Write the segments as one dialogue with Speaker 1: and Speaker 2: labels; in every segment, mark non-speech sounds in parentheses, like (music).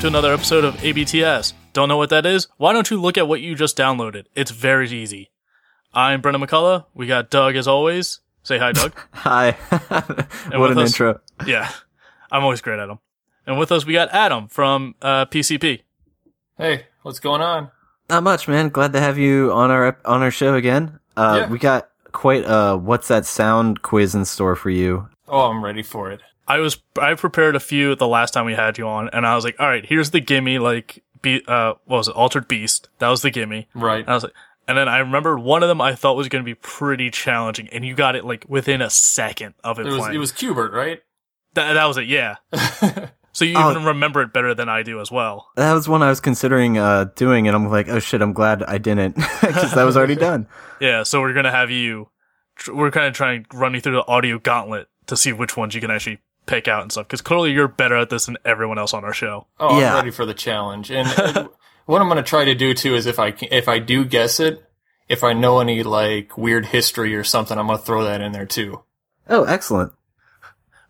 Speaker 1: Hello, and welcome to another episode of ABTS. Don't know what that is? Why don't you look at what you just downloaded? It's very easy. I'm Brendan McCullough. We got Doug as always. Say hi, Doug. (laughs)
Speaker 2: Hi. (laughs)
Speaker 1: And
Speaker 2: what an
Speaker 1: us-
Speaker 2: intro.
Speaker 1: yeah, I'm always great at them. And with us, we got Adam from uh, PCP.
Speaker 3: Hey, what's going on?
Speaker 2: Not much, man. Glad to have you on our on our show again. Uh,
Speaker 3: Yeah.
Speaker 2: we got quite a what's that sound quiz in store for you.
Speaker 3: Oh, I'm ready for it.
Speaker 1: I was I prepared a few the last time we had you on, and I was like, all right, here's the gimme. Like, be uh, what was it? Altered Beast. That was the gimme.
Speaker 3: Right.
Speaker 1: And I was like, and then I remember one of them I thought was going to be pretty challenging, and you got it like within a second of it,
Speaker 3: It was
Speaker 1: playing.
Speaker 3: it was Q*bert, right?
Speaker 1: that, that was it, yeah. (laughs) So you
Speaker 2: Oh.
Speaker 1: even remember it better than I do as well.
Speaker 2: That was one I was considering uh, doing, and I'm like, oh shit, I'm glad I didn't (laughs) because that was already (laughs) done.
Speaker 1: Yeah, so we're gonna have you. tr- We're kind of trying to run you through the audio gauntlet to see which ones you can actually pick out and stuff. Because clearly you're better at this than everyone else on our show.
Speaker 3: Oh,
Speaker 2: Yeah.
Speaker 3: I'm ready for the challenge. And what I'm going to try to do too is if I can, if I do guess it, if I know any like weird history or something, I'm going to throw that in there too.
Speaker 2: Oh, excellent.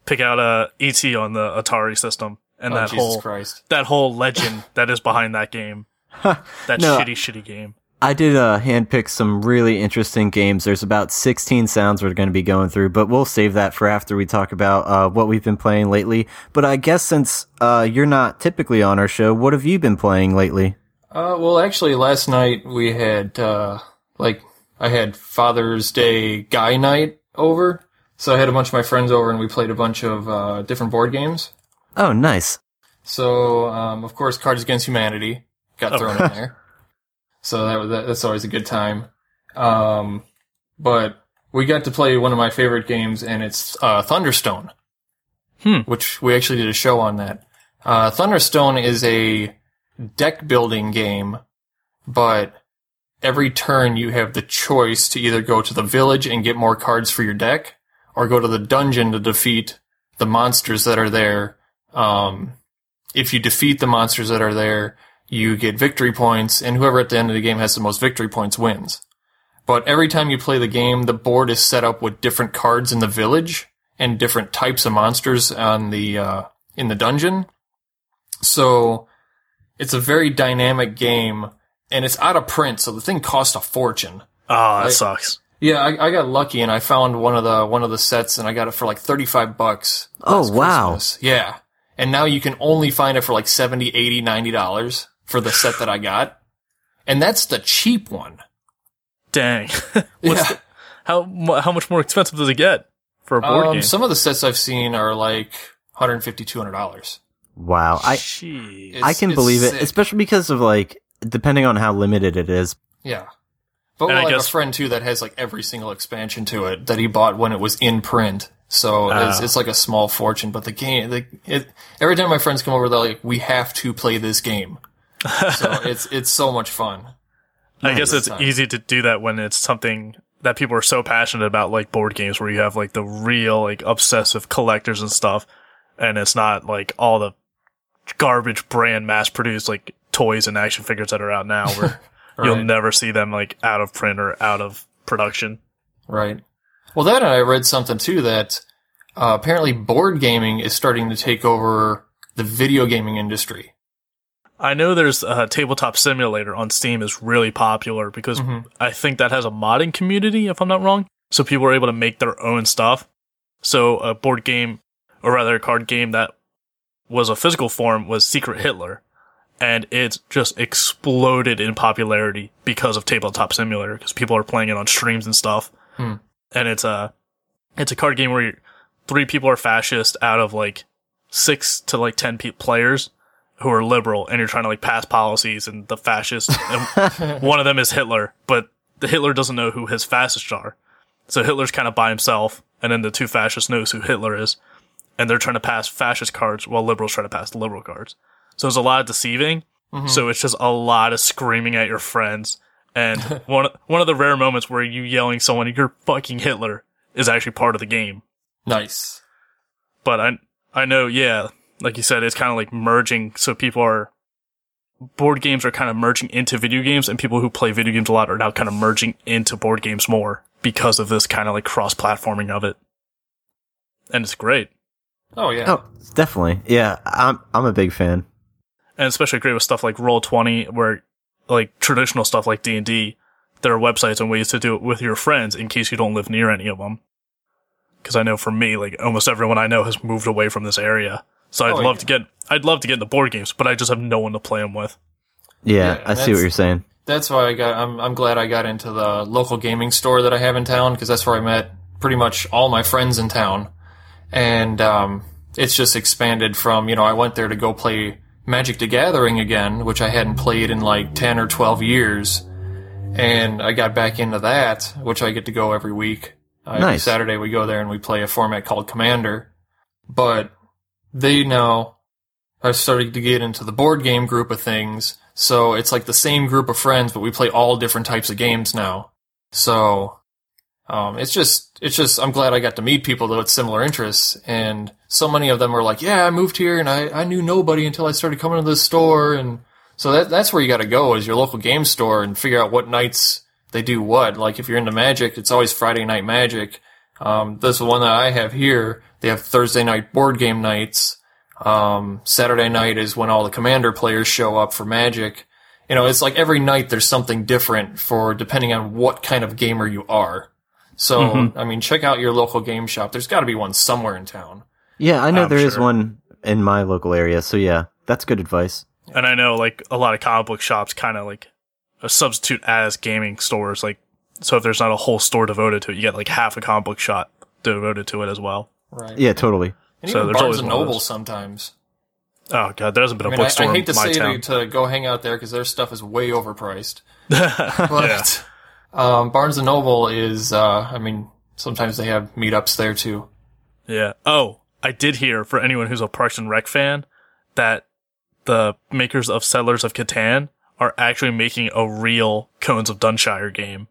Speaker 1: Pick out uh, ET on the Atari system and
Speaker 3: oh,
Speaker 1: that
Speaker 3: Jesus
Speaker 1: whole
Speaker 3: Christ.
Speaker 1: that whole legend that is behind that game. (laughs) That
Speaker 2: No.
Speaker 1: shitty, shitty game.
Speaker 2: I did uh, handpick some really interesting games. There's about 16 sounds we're going to be going through, but we'll save that for after we talk about uh, what we've been playing lately. But I guess since uh, you're not typically on our show, what have you been playing lately?
Speaker 3: Uh, well, actually, last night we had uh, like I had Father's Day guy night over, so I had a bunch of my friends over and we played a bunch of uh, different board games.
Speaker 2: Oh, nice.
Speaker 3: So, um, of course, Cards Against Humanity got
Speaker 1: Oh.
Speaker 3: thrown in (laughs) there. So that, was- that's always a good time. Um, but we got to play one of my favorite games, and it's uh, Thunderstone,
Speaker 1: Hmm.
Speaker 3: which we actually did a show on that. Uh, Thunderstone is a deck building game, but every turn you have the choice to either go to the village and get more cards for your deck, or go to the dungeon to defeat the monsters that are there. Um, if you defeat the monsters that are there, you get victory points, and whoever at the end of the game has the most victory points wins. But every time you play the game, the board is set up with different cards in the village and different types of monsters on the uh, in the dungeon. So it's a very dynamic game, and it's out of print, so the thing cost a fortune.
Speaker 1: Oh, that
Speaker 3: I-
Speaker 1: sucks.
Speaker 3: Yeah, I, I got lucky and I found one of the one of the sets and I got it for like thirty five bucks.
Speaker 2: Oh,
Speaker 3: last
Speaker 2: wow.
Speaker 3: Christmas. Yeah, and now you can only find it for like 70 80 90 dollars for the set that I got, and that's the cheap one.
Speaker 1: Dang. (laughs) What's
Speaker 3: Yeah.
Speaker 1: the, how how much more expensive does it get for a board
Speaker 3: Um,
Speaker 1: game?
Speaker 3: some of the sets I've seen are like 150 200 dollars.
Speaker 2: Wow. I,
Speaker 1: Jeez.
Speaker 2: I can believe it, especially because of like, depending on how limited it is.
Speaker 3: Yeah. But
Speaker 1: And I
Speaker 3: well, I have
Speaker 1: guess-
Speaker 3: a friend too that has like every single expansion to it that he bought when it was in print. So it's,
Speaker 1: Ah.
Speaker 3: it's like a small fortune, but the game, the, it, every time my friends come over, they're like, we have to play this game. So it's, it's so much fun.
Speaker 1: I guess it's
Speaker 3: time.
Speaker 1: easy to do that when it's something that people are so passionate about, like board games, where you have like the real, like obsessive collectors and stuff, and it's not like all the garbage brand mass produced like toys and action figures that are out now, where (laughs) you'll never see them like out of print or out of production.
Speaker 3: Right. Well, that and I read something too that uh, apparently board gaming is starting to take over the video gaming industry.
Speaker 1: I know there's a tabletop simulator on Steam is really popular because
Speaker 3: Mhm.
Speaker 1: I think that has a modding community, if I'm not wrong. So people are able to make their own stuff. So a board game, or rather a card game that was a physical form was Secret Hitler. And it's just exploded in popularity because of Tabletop Simulator, because people are playing it on streams and stuff.
Speaker 3: Hmm.
Speaker 1: And it's a, it's a card game where you're, three people are fascist out of like six to like ten pe- players who are liberal, and you're trying to like pass policies, and the fascist, and (laughs) one of them is Hitler, but the Hitler doesn't know who his fascists are. So Hitler's kind of by himself, and then the two fascists knows who Hitler is, and they're trying to pass fascist cards while liberals try to pass the liberal cards. So there's a lot of deceiving. Mm-hmm. So it's just a lot of screaming at your friends, and (laughs) one one of the rare moments where you yelling someone you're fucking Hitler is actually part of the game.
Speaker 3: Nice.
Speaker 1: But I I know, yeah, like you said, it's kind of like merging. So people are board games are kind of merging into video games, and people who play video games a lot are now kind of merging into board games more because of this kind of like cross platforming of it. And it's great.
Speaker 3: Oh yeah.
Speaker 2: Oh, definitely. Yeah, I'm I'm a big fan.
Speaker 1: and especially great with stuff like Roll Twenty, where like traditional stuff like D and D, there are websites and ways to do it with your friends in case you don't live near any of them. Because I know for me, like almost everyone I know has moved away from this area, so I'd
Speaker 3: Oh,
Speaker 1: love
Speaker 3: yeah.
Speaker 1: to get I'd love to get into board games, but I just have no one to play them with.
Speaker 2: Yeah,
Speaker 3: Yeah,
Speaker 2: I see what you're saying.
Speaker 3: That's why I got. I'm I'm glad I got into the local gaming store that I have in town because that's where I met pretty much all my friends in town, and um, it's just expanded from you know I went there to go play Magic the Gathering again, which I hadn't played in like ten or twelve years, and I got back into that, which I get to go every week. Uh, Every
Speaker 2: Nice.
Speaker 3: Saturday we go there and we play a format called Commander, but they now are starting to get into the board game group of things. So it's like the same group of friends, but we play all different types of games now. So um, it's just it's just I'm glad I got to meet people that with similar interests, and so many of them were like, "Yeah, I moved here and I, I knew nobody until I started coming to this store," and so that that's where you got to go is your local game store and figure out what nights they do what. Like if you're into Magic, it's always Friday night Magic. Um, this one that I have here, they have Thursday night board game nights. Um, Saturday night is when all the commander players show up for Magic. You know, it's like every night there's something different for depending on what kind of gamer you are. So, I mean, check out your local game shop. There's got to be one somewhere in town.
Speaker 2: Yeah, I know
Speaker 1: I'm
Speaker 2: there is
Speaker 1: sure.
Speaker 2: one in my local area. So yeah, that's good advice.
Speaker 1: And I know like a lot of comic book shops kind of like a substitute as gaming stores. Like, so if there's not a whole store devoted to it, you get like half a comic book shop devoted to it as well.
Speaker 3: Right.
Speaker 2: Yeah, totally.
Speaker 3: And
Speaker 1: So
Speaker 3: even
Speaker 1: there's
Speaker 3: Barnes
Speaker 1: always
Speaker 3: and
Speaker 1: one of
Speaker 3: Noble sometimes.
Speaker 1: Oh god, there hasn't been a
Speaker 3: I mean, I,
Speaker 1: bookstore
Speaker 3: I hate to
Speaker 1: my
Speaker 3: say
Speaker 1: town.
Speaker 3: to, to go hang out there because their stuff is way overpriced. (laughs)
Speaker 1: yeah.
Speaker 3: But um, Barnes and Noble is, uh, I mean, sometimes they have meetups there too.
Speaker 1: Yeah. Oh, I did hear for anyone who's a Parks and Rec fan that the makers of Settlers of Catan are actually making a real Cones of Dunshire game.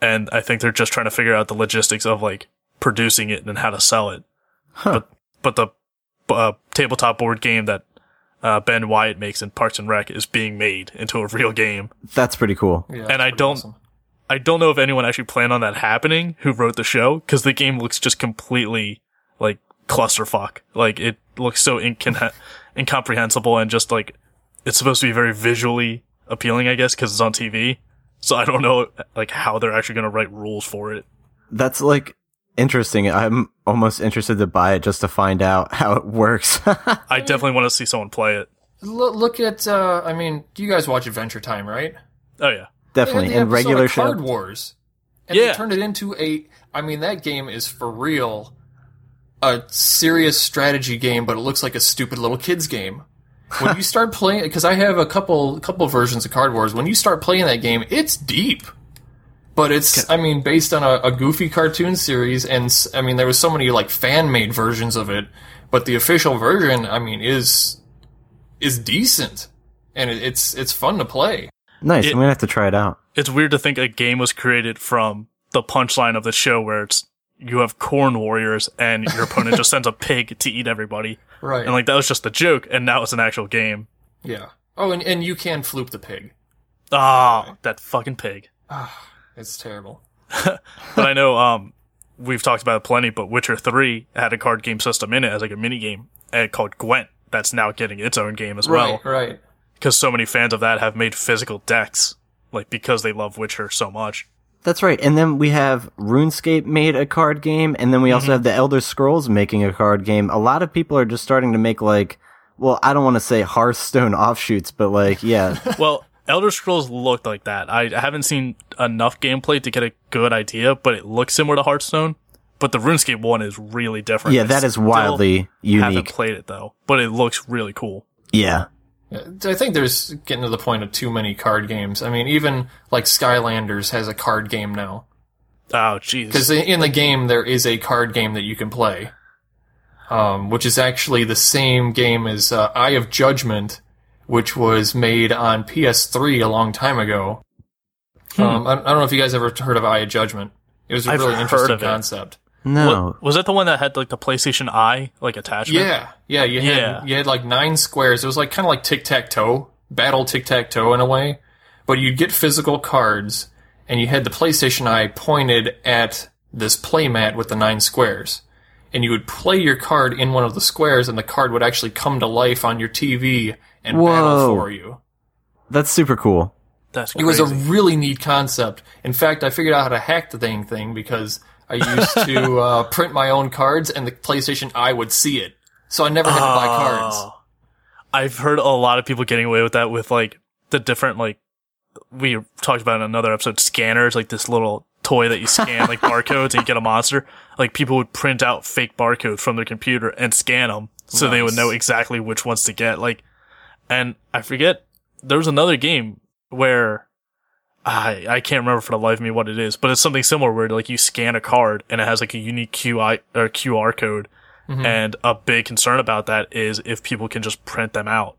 Speaker 1: And I think they're just trying to figure out the logistics of like producing it and how to sell it.
Speaker 2: Huh.
Speaker 1: But but the uh, tabletop board game that uh, Ben Wyatt makes in Parks and Rec is being made into a real game.
Speaker 2: That's pretty cool.
Speaker 3: Yeah,
Speaker 1: And
Speaker 3: it's
Speaker 1: I don't-
Speaker 3: awesome.
Speaker 1: I don't know if anyone actually planned on that happening who wrote the show because the game looks just completely like clusterfuck. Like it looks so incon- (laughs) incomprehensible and just like it's supposed to be very visually appealing, I guess, because it's on TV. So I don't know like how they're actually going to write rules for it.
Speaker 2: That's like interesting. I'm almost interested to buy it just to find out how it works. (laughs)
Speaker 1: I definitely want to see someone play it.
Speaker 3: Look, look at, uh, I mean, you guys watch Adventure Time, right?
Speaker 1: Oh yeah,
Speaker 2: Definitely.
Speaker 3: They
Speaker 2: And regular
Speaker 3: of Card. Wars. And
Speaker 1: Yeah.
Speaker 3: they turned it into a. I mean, that game is for real a serious strategy game, but it looks like a stupid little kids game. When you start playing, because I have a couple couple versions of Card Wars. When you start playing that game, it's deep, but it's I mean based on a, a goofy cartoon series, and I mean there was so many like fan made versions of it, but the official version, I mean, is is decent, and it, it's it's fun to play.
Speaker 2: Nice.
Speaker 1: It-
Speaker 2: I'm gonna have to try it out.
Speaker 1: it's weird to think a game was created from the punchline of the show where it's you have corn warriors and your opponent just sends a (laughs) pig to eat everybody.
Speaker 3: Right.
Speaker 1: And like that was just a joke, and now it's an actual game.
Speaker 3: Yeah. Oh, and, and you can floop the pig.
Speaker 1: Ah, that fucking pig.
Speaker 3: Ah, it's terrible. (laughs)
Speaker 1: But I know um we've talked about it plenty, but Witcher three had a card game system in it as like a mini game uh, called Gwent. That's now getting its own game as well
Speaker 3: Right, right.
Speaker 1: because so many fans of that have made physical decks, like because they love Witcher so much.
Speaker 2: That's right. And then we have RuneScape made a card game, and then we
Speaker 1: Mm-hmm.
Speaker 2: also have the Elder Scrolls making a card game. A lot of people are just starting to make like, well, I don't want to say Hearthstone (laughs) offshoots, but like, yeah, (laughs)
Speaker 1: Well, Elder Scrolls looked like that. I haven't seen enough gameplay to get a good idea, but it looks similar to Hearthstone. But the RuneScape one is really different.
Speaker 2: yeah, that is wildly
Speaker 1: Haven't
Speaker 2: unique.
Speaker 1: played it though, but it looks really cool.
Speaker 2: Yeah.
Speaker 3: I think there's getting to the point of too many card games. I mean, even like Skylanders has a card game now.
Speaker 1: Oh, jeez.
Speaker 3: Because in the game, there is a card game that you can play. Um, which is actually the same game as uh, Eye of Judgment, which was made on PS3 a long time ago. Um, I, I don't know if you guys ever heard of Eye of Judgment. It was a
Speaker 1: I've
Speaker 3: really interesting concept.
Speaker 2: No.
Speaker 1: Was that the one that had like the PlayStation Eye like attachment?
Speaker 3: Yeah, yeah, you had
Speaker 1: Yeah.
Speaker 3: you had like nine squares. It was like kind of like tic tac toe, battle tic tac toe in a way, but you'd get physical cards, and you had the PlayStation Eye pointed at this playmat with the nine squares, and you would play your card in one of the squares, and the card would actually come to life on your TV and
Speaker 2: Whoa.
Speaker 3: battle for you.
Speaker 2: That's super cool.
Speaker 1: That's
Speaker 3: It was a really neat concept. In fact, I figured out how to hack the dang thing because I used to (laughs) uh, print my own cards, and the PlayStation Eye would see it, so I never had to buy cards.
Speaker 1: Oh. I've heard a lot of people getting away with that with like the different like we talked about in another episode Skannerz like this little toy that you scan like (laughs) barcodes and you get a monster like people would print out fake barcodes from their computer and scan them so they would know exactly which ones to get like and I forget there was another game where I I can't remember for the life of me what it is but it's something similar where like you scan a card and it has like a unique QI or QR code and a big concern about that is if people can just print them out.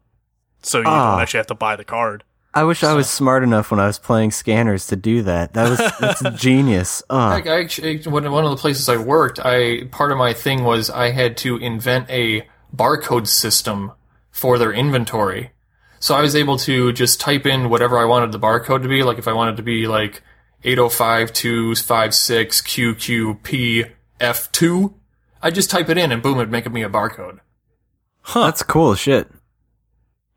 Speaker 1: So you
Speaker 2: Ah.
Speaker 1: don't actually have to buy the card.
Speaker 2: I wish I was smart enough when I was playing Skannerz to do that. That was that's (laughs) genius. Oh,
Speaker 3: I, I actually, when one of the places I worked, I part of my thing was I had to invent a barcode system for their inventory. So I was able to just type in whatever I wanted the barcode to be. Like if I wanted to be like 805-256 QQP I'd just type it in and boom, it'd make me a barcode. Huh.
Speaker 2: That's cool as shit.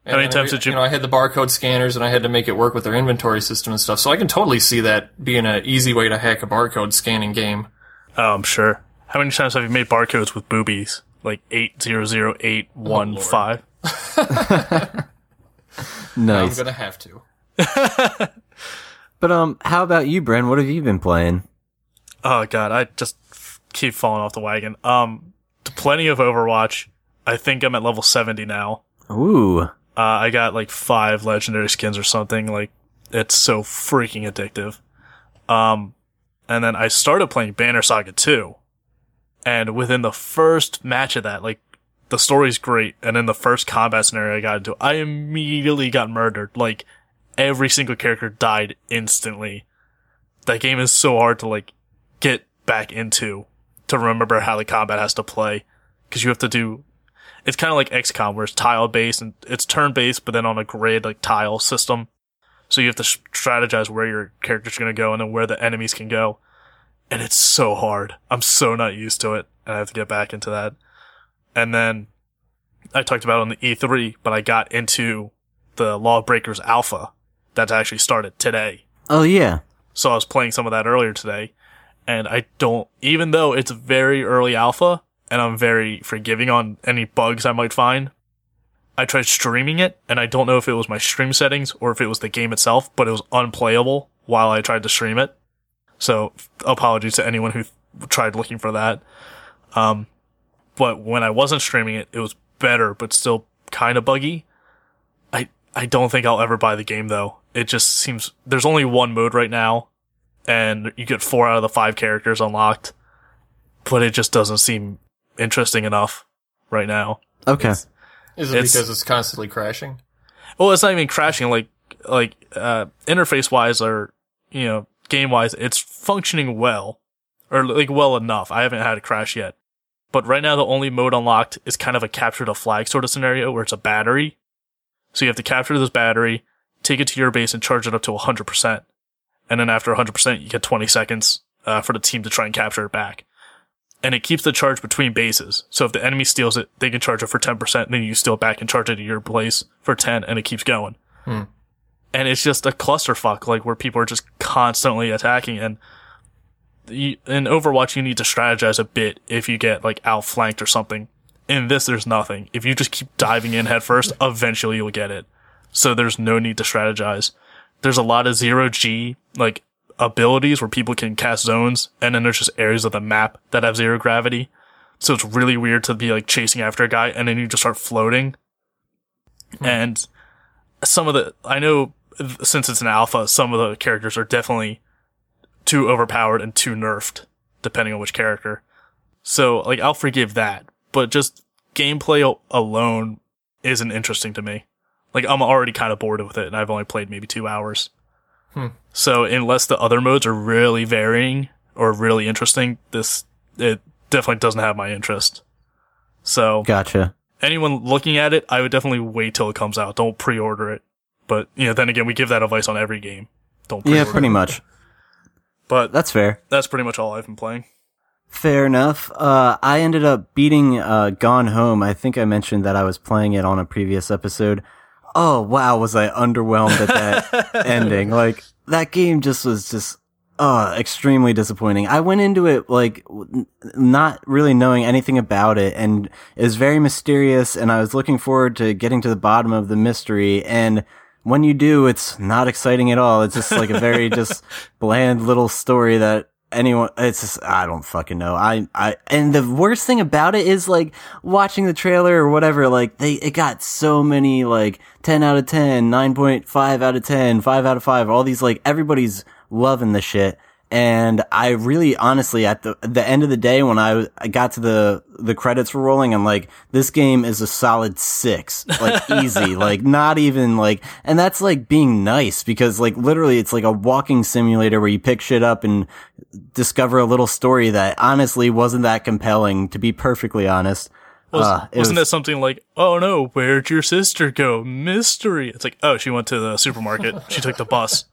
Speaker 3: And
Speaker 1: many times
Speaker 3: every-
Speaker 1: did you-
Speaker 3: You know, I had the barcode scanners and I had to make it work with their inventory system and stuff. So I can totally see that being an easy way to hack a barcode scanning game.
Speaker 1: Oh, I'm sure. How many times have you made barcodes with boobies? Like eight zero zero eight one five. (laughs)
Speaker 3: Oh, (laughs) I'm
Speaker 2: Nice.
Speaker 3: gonna have to. (laughs)
Speaker 2: But um, how about you, Bren? What have you been playing?
Speaker 1: Oh god, I just f- keep falling off the wagon. Um, plenty of Overwatch. I think I'm at level seventy now.
Speaker 2: Ooh,
Speaker 1: Uh, I got like five legendary skins or something. Like, it's so freaking addictive. Um, and then I started playing Banner Saga 2. And within the first match of that, like, the story's great. And in the first combat scenario I got into, I immediately got murdered. Like, every single character died instantly. That game is so hard to, like, get back into, to remember how the combat has to play. Cause you have to do it's kind of like XCOM where it's tile based and it's turn based, but then on a grid like tile system. So you have to strategize where your character's going to go and then where the enemies can go. And it's so hard. I'm so not used to it. And I have to get back into that. And then I talked about on the E3, but I got into the Lawbreakers Alpha that actually started today.
Speaker 2: oh yeah.
Speaker 1: So I was playing some of that earlier today, and I don't, even though it's very early alpha, and I'm very forgiving on any bugs I might find, I tried streaming it, and I don't know if it was my stream settings or if it was the game itself, but it was unplayable while I tried to stream it. So apologies to anyone who tried looking for that. Um, but when I wasn't streaming it, it was better, but still kind of buggy. I I don't think I'll ever buy the game though. It just seems there's only one mode right now, and you get four out of the five characters unlocked, but it just doesn't seem interesting enough right now.
Speaker 2: Okay.
Speaker 3: Is it
Speaker 1: It's-
Speaker 3: because it's constantly crashing?
Speaker 1: Well, it's not even crashing. Like like uh, interface wise or you know game wise, it's functioning well or like well enough. I haven't had a crash yet, but right now the only mode unlocked is kind of a capture the flag sort of scenario where it's a battery. So you have to capture this battery, take it to your base, and charge it up to 100%. And then after 100%, you get 20 seconds uh, for the team to try and capture it back. And it keeps the charge between bases. So if the enemy steals it, they can charge it for 10%, and then you steal it back and charge it to your place for 10, and it keeps going.
Speaker 3: Hmm.
Speaker 1: And it's just a clusterfuck, like where people are just constantly attacking. And you, in Overwatch, you need to strategize a bit if you get like outflanked or something. In this, there's nothing. If you just keep diving in head first, eventually you'll get it. So there's no need to strategize. There's a lot of zero G, like, abilities where people can cast zones, and then there's just areas of the map that have zero gravity. So it's really weird to be like chasing after a guy, and then you just start floating. Hmm. And some of the, I know since it's an alpha, some of the characters are definitely too overpowered and too nerfed, depending on which character. So, like, I'll forgive that, but just gameplay alone isn't interesting to me. Like, I'm already kind of bored with it, and I've only played maybe two hours.
Speaker 3: Hmm.
Speaker 1: So, unless the other modes are really varying or really interesting, this, it definitely doesn't have my interest. So,
Speaker 2: Gotcha.
Speaker 1: anyone looking at it, I would definitely wait till it comes out. Don't pre-order it. But, you know, then again, we give that advice on every game. Don't pre-order
Speaker 2: Yeah, pretty
Speaker 1: it.
Speaker 2: much.
Speaker 1: But
Speaker 2: That's fair.
Speaker 1: that's pretty much all I've been playing.
Speaker 2: Fair enough. Uh, I ended up beating uh, Gone Home. I think I mentioned that I was playing it on a previous episode. Oh wow, was I underwhelmed at that (laughs) ending? Like that game just was just uh extremely disappointing. I went into it like w- not really knowing anything about it and it was very mysterious and I was looking forward to getting to the bottom of the mystery and when you do it's not exciting at all. It's just like a very (laughs) just bland little story that anyone it's just i don't fucking know i i and the worst thing about it is like watching the trailer or whatever like they it got so many like 10 out of 10 9.5 out of 10 5 out of 5 all these like everybody's loving the shit and I really honestly at the the end of the day when I, I got to the the credits were rolling I'm like this game is a solid 6 like (laughs) easy like not even like and that's like being nice because like literally it's like a walking simulator where you pick shit up and discover a little story that honestly wasn't that compelling to be perfectly honest
Speaker 1: Was,
Speaker 2: uh,
Speaker 1: wasn't
Speaker 2: was-
Speaker 1: it something like, oh no, where'd your sister go? Mystery. It's like, oh, she went to the supermarket. she took the bus.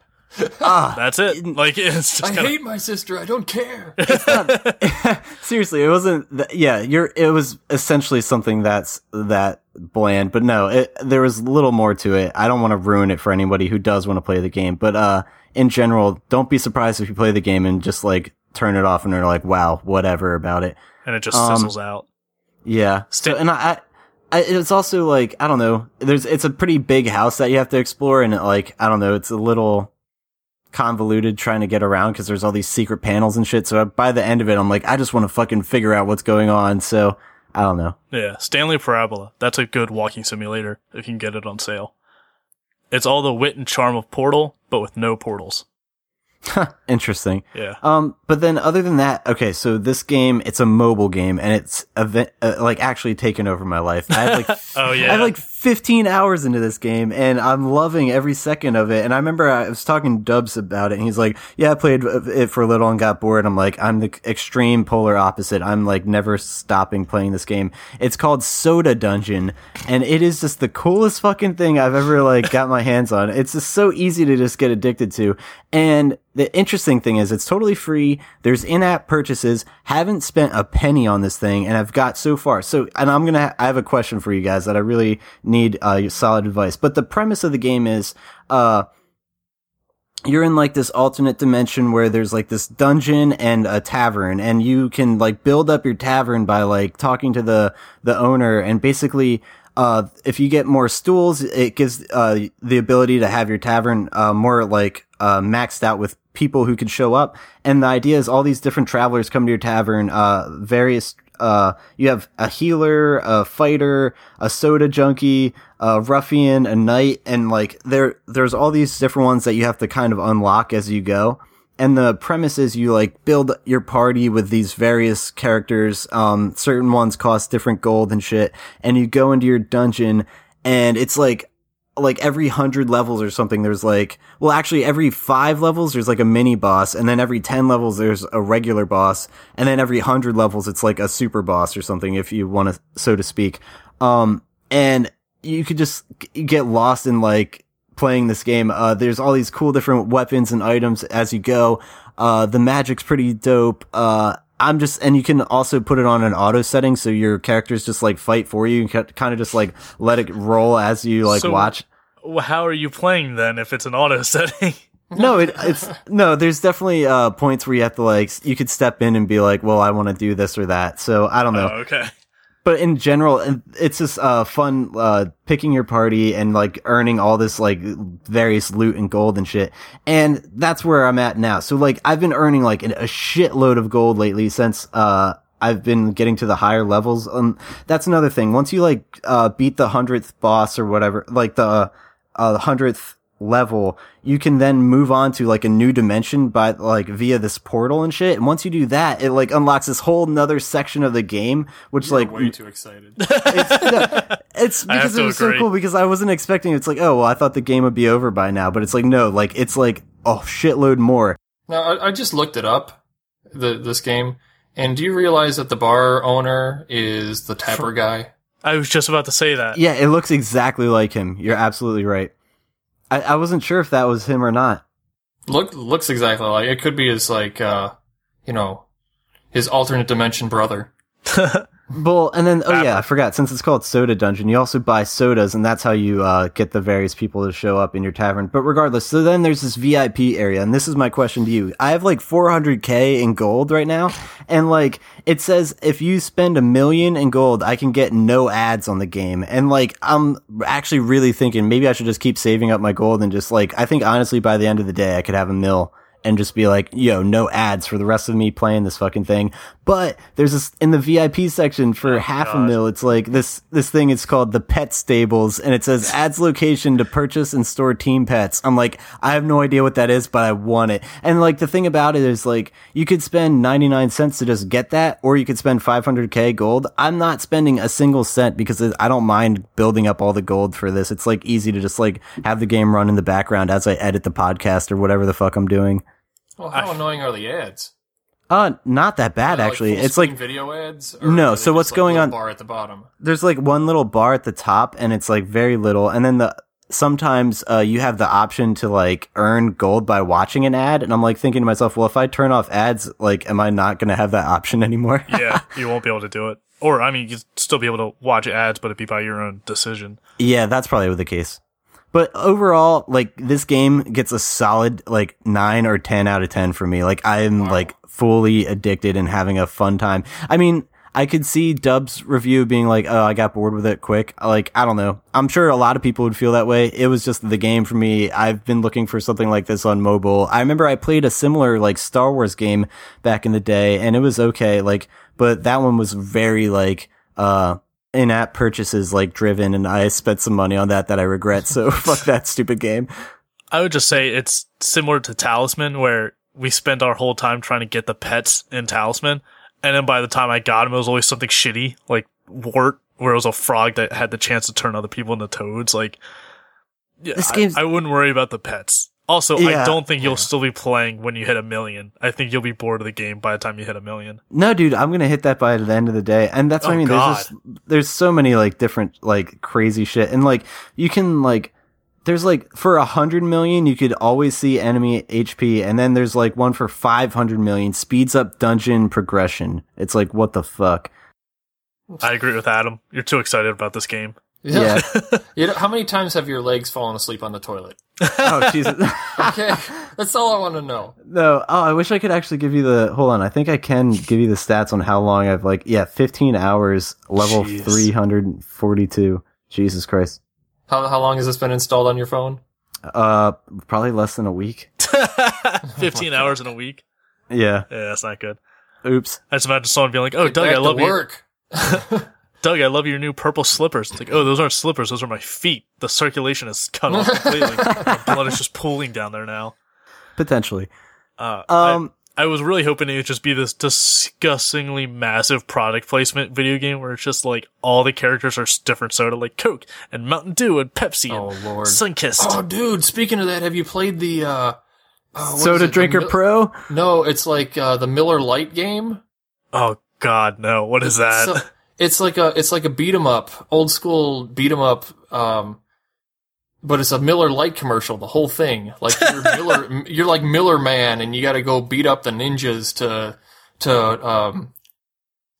Speaker 2: Ah, (laughs)
Speaker 1: That's it. Like, (laughs) it's just
Speaker 3: I
Speaker 1: kind of.
Speaker 3: hate my sister. I don't care. (laughs)
Speaker 2: seriously it wasn't th- yeah you're it was essentially something that's that bland but no it, there was little more to it i don't want to ruin it for anybody who does want to play the game but uh in general don't be surprised if you play the game and just like turn it off and are like wow whatever about it
Speaker 1: And it just
Speaker 2: Um,
Speaker 1: sizzles out.
Speaker 2: yeah so and I, I it's also like i don't know there's it's a pretty big house that you have to explore and like i don't know it's a little convoluted trying to get around because there's all these secret panels and shit so by the end of it i'm like i just want to fucking figure out what's going on so i don't know
Speaker 1: Yeah, Stanley Parable. That's a good walking simulator if you can get it on sale. It's all the wit and charm of Portal, but with no portals.
Speaker 2: interesting
Speaker 1: Yeah.
Speaker 2: Um, but then other than that, okay, so this game, it's a mobile game and it's event, uh, like actually taken over my life. I have like, (laughs)
Speaker 1: Oh, yeah.
Speaker 2: I have like 15 hours into this game and I'm loving every second of it. And I remember I was talking to Dubs about it and he's like, yeah, I played it for a little and got bored. I'm like, I'm the extreme polar opposite. I'm like never stopping playing this game. It's called Soda Dungeon and it is just the coolest fucking thing I've ever like got my hands on. It's just so easy to just get addicted to. And the interesting thing is it's totally free. There's in-app purchases. Haven't spent a penny on this thing and I've got so far. So, and I'm going to, I have a question for you guys that I really need, uh, solid advice. But the premise of the game is, uh, you're in like this alternate dimension where there's like this dungeon and a tavern and you can like build up your tavern by like talking to the the owner and basically uh if you get more stools it gives uh the ability to have your tavern uh more like uh maxed out with people who can show up and the idea is all these different travelers come to your tavern uh various uh, you have a healer, a fighter, a soda junkie, a ruffian, a knight, and like there, there's all these different ones that you have to kind of unlock as you go. And the premise is you like build your party with these various characters. Um, certain ones cost different gold and shit. And you go into your dungeon and it's like, like every hundred levels or something, there's like, well, actually every five levels, there's like a mini boss. And then every 10 levels, there's a regular boss. And then every hundred levels, it's like a super boss or something, if you want to, so to speak. Um, and you could just get lost in like playing this game. Uh, there's all these cool different weapons and items as you go. Uh, the magic's pretty dope. Uh, I'm just, and you can also put it on an auto setting so your characters just like fight for you and kind of just like let it roll as you like
Speaker 1: So-
Speaker 2: watch.
Speaker 1: Well, How are you playing then if it's an auto (laughs) setting?
Speaker 2: No, it, it's no. There's definitely uh, points where you have to like you could step in and be like, well, I want to do this or that. So I don't know.
Speaker 1: Oh, okay.
Speaker 2: But in general, it's just uh, fun uh, picking your party and like earning all this like various loot and gold and shit. And that's where I'm at now. So like I've been earning like a shitload of gold lately since uh I've been getting to the higher levels. Um, that's another thing. Once you like uh beat the hundredth boss or whatever, like the uh hundredth level, you can then move on to like a new dimension by like via this portal and shit. And once you do that, it like unlocks this whole nother section of the game, which like
Speaker 3: way too excited. (laughs)
Speaker 2: it's, no, it's (laughs) because it
Speaker 1: to
Speaker 2: was so cool because I wasn't expecting it's like, oh well I thought the game would be over by now, but it's like no, like it's like oh shitload more.
Speaker 3: Now, I, I just looked it up, the this game, and do you realize that the bar owner is the tapper guy?
Speaker 1: I was just about to say that.
Speaker 2: Yeah, it looks exactly like him. You're absolutely right. I, I wasn't sure if that was him or not.
Speaker 3: Look, looks exactly like it. Could be his like, uh, you know, his alternate dimension brother. (laughs)
Speaker 2: Well, and then oh yeah, I forgot. Since it's called Soda Dungeon, you also buy sodas, and that's how you uh, get the various people to show up in your tavern. But regardless, so then there's this VIP area, and this is my question to you. I have like 400k in gold right now, and like it says if you spend a million in gold, I can get no ads on the game. And like I'm actually really thinking maybe I should just keep saving up my gold and just like I think honestly by the end of the day I could have a mill and just be like, yo, no ads for the rest of me playing this fucking thing. But there's this in the VIP section for oh, half a mil. It's like this this thing. It's called the Pet Stables, and it says ads location to purchase and store team pets. I'm like, I have no idea what that is, but I want it. And like the thing about it is like you could spend 99 cents to just get that, or you could spend 500k gold. I'm not spending a single cent because I don't mind building up all the gold for this. It's like easy to just like have the game run in the background as I edit the podcast or whatever the fuck I'm doing.
Speaker 3: Well, how annoying are the ads?
Speaker 2: Uh, not that bad
Speaker 3: Like
Speaker 2: actually. it's like
Speaker 3: video ads. Or
Speaker 2: No, so what's
Speaker 3: just, like,
Speaker 2: going
Speaker 3: little
Speaker 2: on-
Speaker 3: Bar at the bottom.
Speaker 2: there's like one little bar at the top and it's like very little and then the sometimes uh, you have the option to like earn gold by watching an ad and i'm like thinking to myself well if i turn off ads like am i not going to have that option (laughs) anymore
Speaker 1: yeah, you won't be able to do it. Or I mean, you'd still be able to watch ads, but it'd be by your own decision.
Speaker 2: yeah that's probably the case but overall like this game gets a solid like 9 or 10 out of 10 for me like i'm like fully addicted and having a fun time i mean I could see Dub's review being like, "Oh, I got bored with it quick." Like, I don't know. I'm sure a lot of people would feel that way. It was just the game for me. I've been looking for something like this on mobile. I remember I played a similar like Star Wars game back in the day, and it was okay. Like, but that one was very like uh in-app purchases like driven, and I spent some money on that that I regret. So (laughs) fuck that stupid game.
Speaker 1: I would just say it's similar to Talisman, where we spend our whole time trying to get the pets in Talisman, and then by the time I got him, it was always something shitty, like Wart, where it was a frog that had the chance to turn other people into toads. Like, yeah,
Speaker 2: This
Speaker 1: I-
Speaker 2: game's-
Speaker 1: I, wouldn't worry about the pets. Also, I don't think you'll still be playing when you hit a million. I think you'll be bored of the game by the time you hit a million.
Speaker 2: No, dude, I'm gonna hit that by the end of the day, and that's what
Speaker 1: Oh,
Speaker 2: I mean.
Speaker 1: God.
Speaker 2: There's just there's so many like different like crazy shit, and like you can like there's like for a hundred million you could always see enemy HP, and then there's like one for five hundred million speeds up dungeon progression. It's like what the fuck?
Speaker 1: I agree with Adam. You're too excited about this game.
Speaker 2: Yeah. (laughs)
Speaker 3: You know, how many times have your legs fallen asleep on the toilet? (laughs)
Speaker 2: oh Jesus. (laughs)
Speaker 3: Okay, that's all I want to know.
Speaker 2: no. Oh, I wish I could actually give you the. Hold on. I think I can give you the stats on how long I've like. Yeah, 15 hours, level
Speaker 1: Jeez.
Speaker 2: 342. Jesus Christ.
Speaker 3: How how long has this been installed on your phone?
Speaker 2: Uh, probably less than a week.
Speaker 1: 15 hours in a week.
Speaker 2: Yeah.
Speaker 1: Yeah, that's not good.
Speaker 2: Oops.
Speaker 1: I just imagine someone being like, "Oh,
Speaker 3: Get
Speaker 1: Doug, I
Speaker 3: to
Speaker 1: love you.
Speaker 3: Work.
Speaker 1: Doug, I love your new purple slippers." It's like, "Oh, those aren't slippers; those are my feet. The circulation is cut off completely. (laughs) my blood is just pooling down there now."
Speaker 2: Potentially.
Speaker 1: Uh,
Speaker 2: Um,
Speaker 1: I, I was really hoping it would just be this disgustingly massive product placement video game where it's just like all the characters are different soda, like Coke and Mountain Dew and Pepsi
Speaker 3: Oh,
Speaker 1: and
Speaker 3: Lord.
Speaker 1: Sunkist.
Speaker 3: Oh, dude. Speaking of that, have you played the uh, what is
Speaker 2: Soda Drinker
Speaker 3: Mil-
Speaker 2: Pro?
Speaker 3: No, it's like uh, the Miller Lite game.
Speaker 1: Oh God, no! What is that?
Speaker 3: So, (laughs) it's like a it's like a beat 'em up, old school beat 'em up. Um, but it's a Miller Lite commercial. The whole thing, like you're (laughs) Miller, you're like Miller Man, and you got to go beat up the ninjas to to um,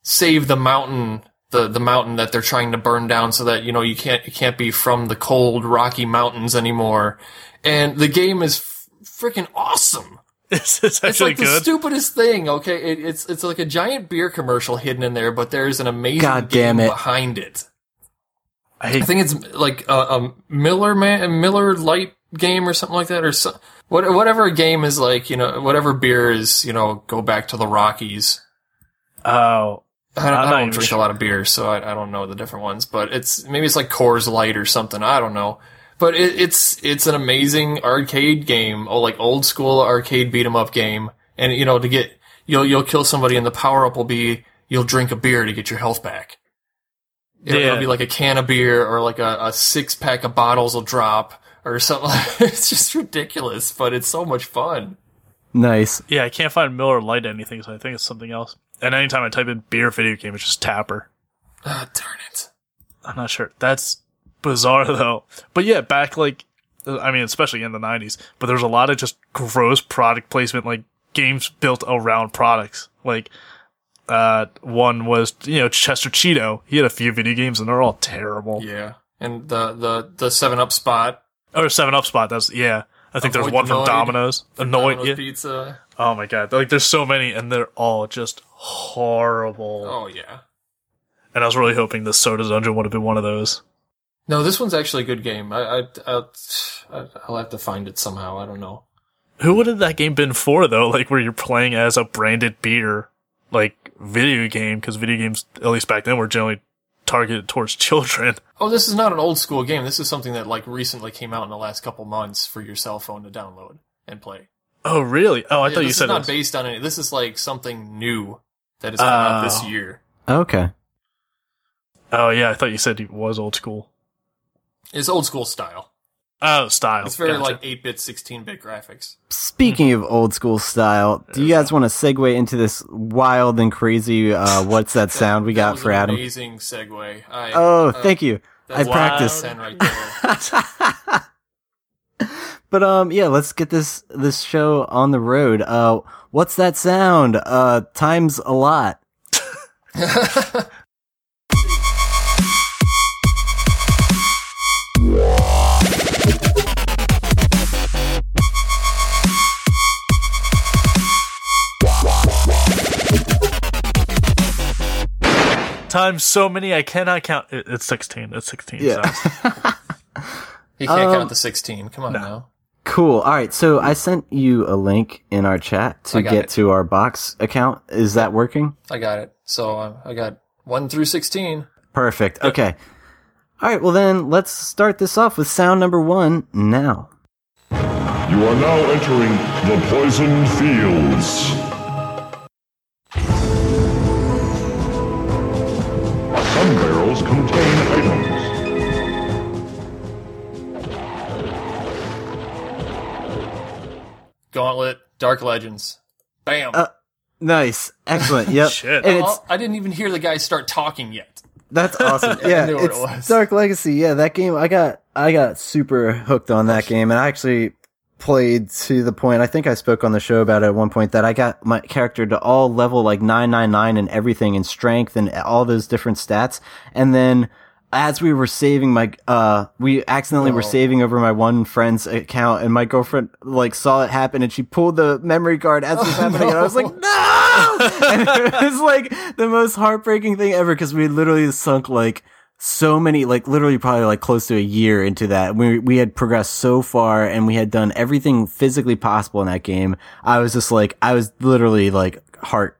Speaker 3: save the mountain. The, the mountain that they're trying to burn down so that you know you can't you can't be from the cold rocky mountains anymore and the game is freaking awesome (laughs)
Speaker 1: it's, it's
Speaker 3: it's
Speaker 1: actually
Speaker 3: like the stupidest thing. Okay, it, it's it's like a giant beer commercial hidden in there, but there's an amazing
Speaker 2: God
Speaker 3: game
Speaker 2: damn it.
Speaker 3: behind it.
Speaker 1: I
Speaker 3: I think it's like a, a Miller man, Miller Lite game or something like that, or so, what, whatever a game is like. You know, whatever beer is. You know, go back to the Rockies.
Speaker 1: oh
Speaker 3: I don't,
Speaker 1: I'm
Speaker 3: I
Speaker 1: not
Speaker 3: don't drink
Speaker 1: sure.
Speaker 3: a lot of beer, so I, I don't know the different ones. But it's maybe it's like Coors Light or something. I don't know. But it, it's it's an amazing arcade game, oh like old school arcade beat 'em up game. And you know to get you'll you'll kill somebody, and the power up will be you'll drink a beer to get your health back. It'll, it'll be like a can of beer or like a, a six pack of bottles will drop or something. (laughs) it's just ridiculous, but it's so much fun.
Speaker 2: Nice.
Speaker 1: yeah, I can't find Miller Lite anything, so I think it's something else. And anytime I type in beer video game, it's just Tapper.
Speaker 3: Ah, darn it.
Speaker 1: I'm not sure. That's bizarre (laughs) though. But yeah, back like, uh, I mean, especially in the '90s. But there's a lot of just gross product placement, like games built around products. Like, Uh, one was you know Chester Cheeto. He had a few video games, and they're all terrible.
Speaker 3: Yeah, and the the the Seven Up spot.
Speaker 1: Or Seven Up spot. That's yeah. I think there's one from Domino's. Annoyed.
Speaker 3: Domino's
Speaker 1: Yeah.
Speaker 3: Pizza.
Speaker 1: Oh my god. Like there's so many, and they're all just horrible.
Speaker 3: Oh yeah.
Speaker 1: And I was really hoping the Soda Dungeon would have been one of those.
Speaker 3: No, this one's actually a good game. I, I, I'll, I'll have to find it somehow. I don't know.
Speaker 1: Who would have that game been for though? Like where you're playing as a branded beer, like video game, because video games, at least back then, were generally targeted towards (laughs) children.
Speaker 3: Oh, this is not an old school game. This is something that like recently came out in the last couple months for your cell phone to download and play.
Speaker 1: Oh really? Oh, I
Speaker 3: Yeah,
Speaker 1: thought you said
Speaker 3: is not
Speaker 1: was-
Speaker 3: based on any. This is like something new that is coming out this
Speaker 1: Oh.
Speaker 3: year.
Speaker 2: Okay.
Speaker 1: Oh yeah, I thought you said it was old school.
Speaker 3: It's old school style.
Speaker 1: Oh, style.
Speaker 3: It's very
Speaker 1: Gotcha.
Speaker 3: like eight bit, sixteen bit graphics.
Speaker 2: Speaking of old school style, do you guys want to segue into this wild and crazy uh, what's that (laughs) sound we
Speaker 3: That
Speaker 2: got
Speaker 3: was
Speaker 2: for
Speaker 3: an
Speaker 2: Adam?
Speaker 3: Amazing segue. I,
Speaker 2: Oh,
Speaker 3: uh,
Speaker 2: thank you. I
Speaker 3: that's
Speaker 2: practiced.
Speaker 3: right. (laughs)
Speaker 2: But um yeah, let's get this this show on the road. Uh what's that sound? Uh times a lot. (laughs)
Speaker 1: times so many I cannot count. It, it's sixteen. It's sixteen.
Speaker 2: Yeah. (laughs)
Speaker 1: sounds.
Speaker 3: He can't
Speaker 2: Um,
Speaker 3: count the sixteen. Come on now.
Speaker 2: Cool. All right. So I sent you a link in our chat to get
Speaker 3: it.
Speaker 2: to our box account. Is that working?
Speaker 3: I got it. So uh, I got one through sixteen.
Speaker 2: Perfect. Okay. All right. Well, then let's start this off with sound number one now.
Speaker 4: You are now entering the poisoned fields. Some barrels contain items.
Speaker 3: Gauntlet, Dark Legends. Bam.
Speaker 2: Uh, Nice. Excellent. (laughs) Yep.
Speaker 1: Shit.
Speaker 2: And it's
Speaker 3: I didn't even hear the guy start talking yet.
Speaker 2: That's (laughs) awesome. Yeah,
Speaker 3: knew what it
Speaker 2: it's. Dark Legacy. Yeah, that game. I got I got super hooked on that game, and I actually played to the point. I think I spoke on the show about it at one point that I got my character to all level like nine nine nine and everything and strength and all those different stats, and then. As we were saving my, uh, we accidentally were
Speaker 3: Oh.
Speaker 2: saving over my one friend's account, and my girlfriend like saw it happen, and she pulled the memory card as it was (laughs) happening, and I was like, no! (laughs) and it was like the most heartbreaking thing ever because we literally sunk like so many, like literally probably like close to a year into that. We we had progressed so far and we had done everything physically possible in that game. I was just like, I was literally like heart,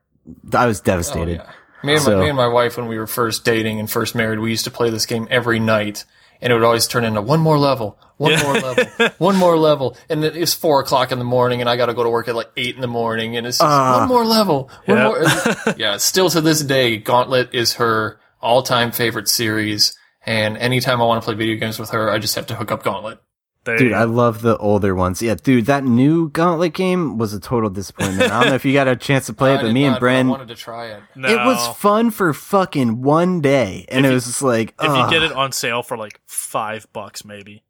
Speaker 2: I was
Speaker 3: Oh,
Speaker 2: devastated.
Speaker 3: yeah. Me and,
Speaker 2: So-
Speaker 3: my, me and my wife, when we were first dating and first married, we used to play this game every night. And it would always turn into one more level, one more level, (laughs) one more level. And then it's four o'clock in the morning and I got to go to work at like eight in the morning. And it's just
Speaker 2: Ah.
Speaker 3: one more level, one
Speaker 1: Yeah.
Speaker 3: more. (laughs) yeah. Still to this day, Gauntlet is her all time favorite series. And anytime I want to play video games with her, I just have to hook up Gauntlet.
Speaker 1: There
Speaker 2: Dude, I love the older ones. Yeah, dude, that new Gauntlet game was a total disappointment. I don't know if you got a chance to play (laughs)
Speaker 3: I
Speaker 2: it, but me and
Speaker 3: not, but I
Speaker 2: Bren,
Speaker 3: wanted to try it.
Speaker 1: no.
Speaker 2: it was fun for fucking one day, and
Speaker 1: If
Speaker 2: it
Speaker 1: you-
Speaker 2: was just like,
Speaker 1: if you get it on sale for like five bucks, maybe.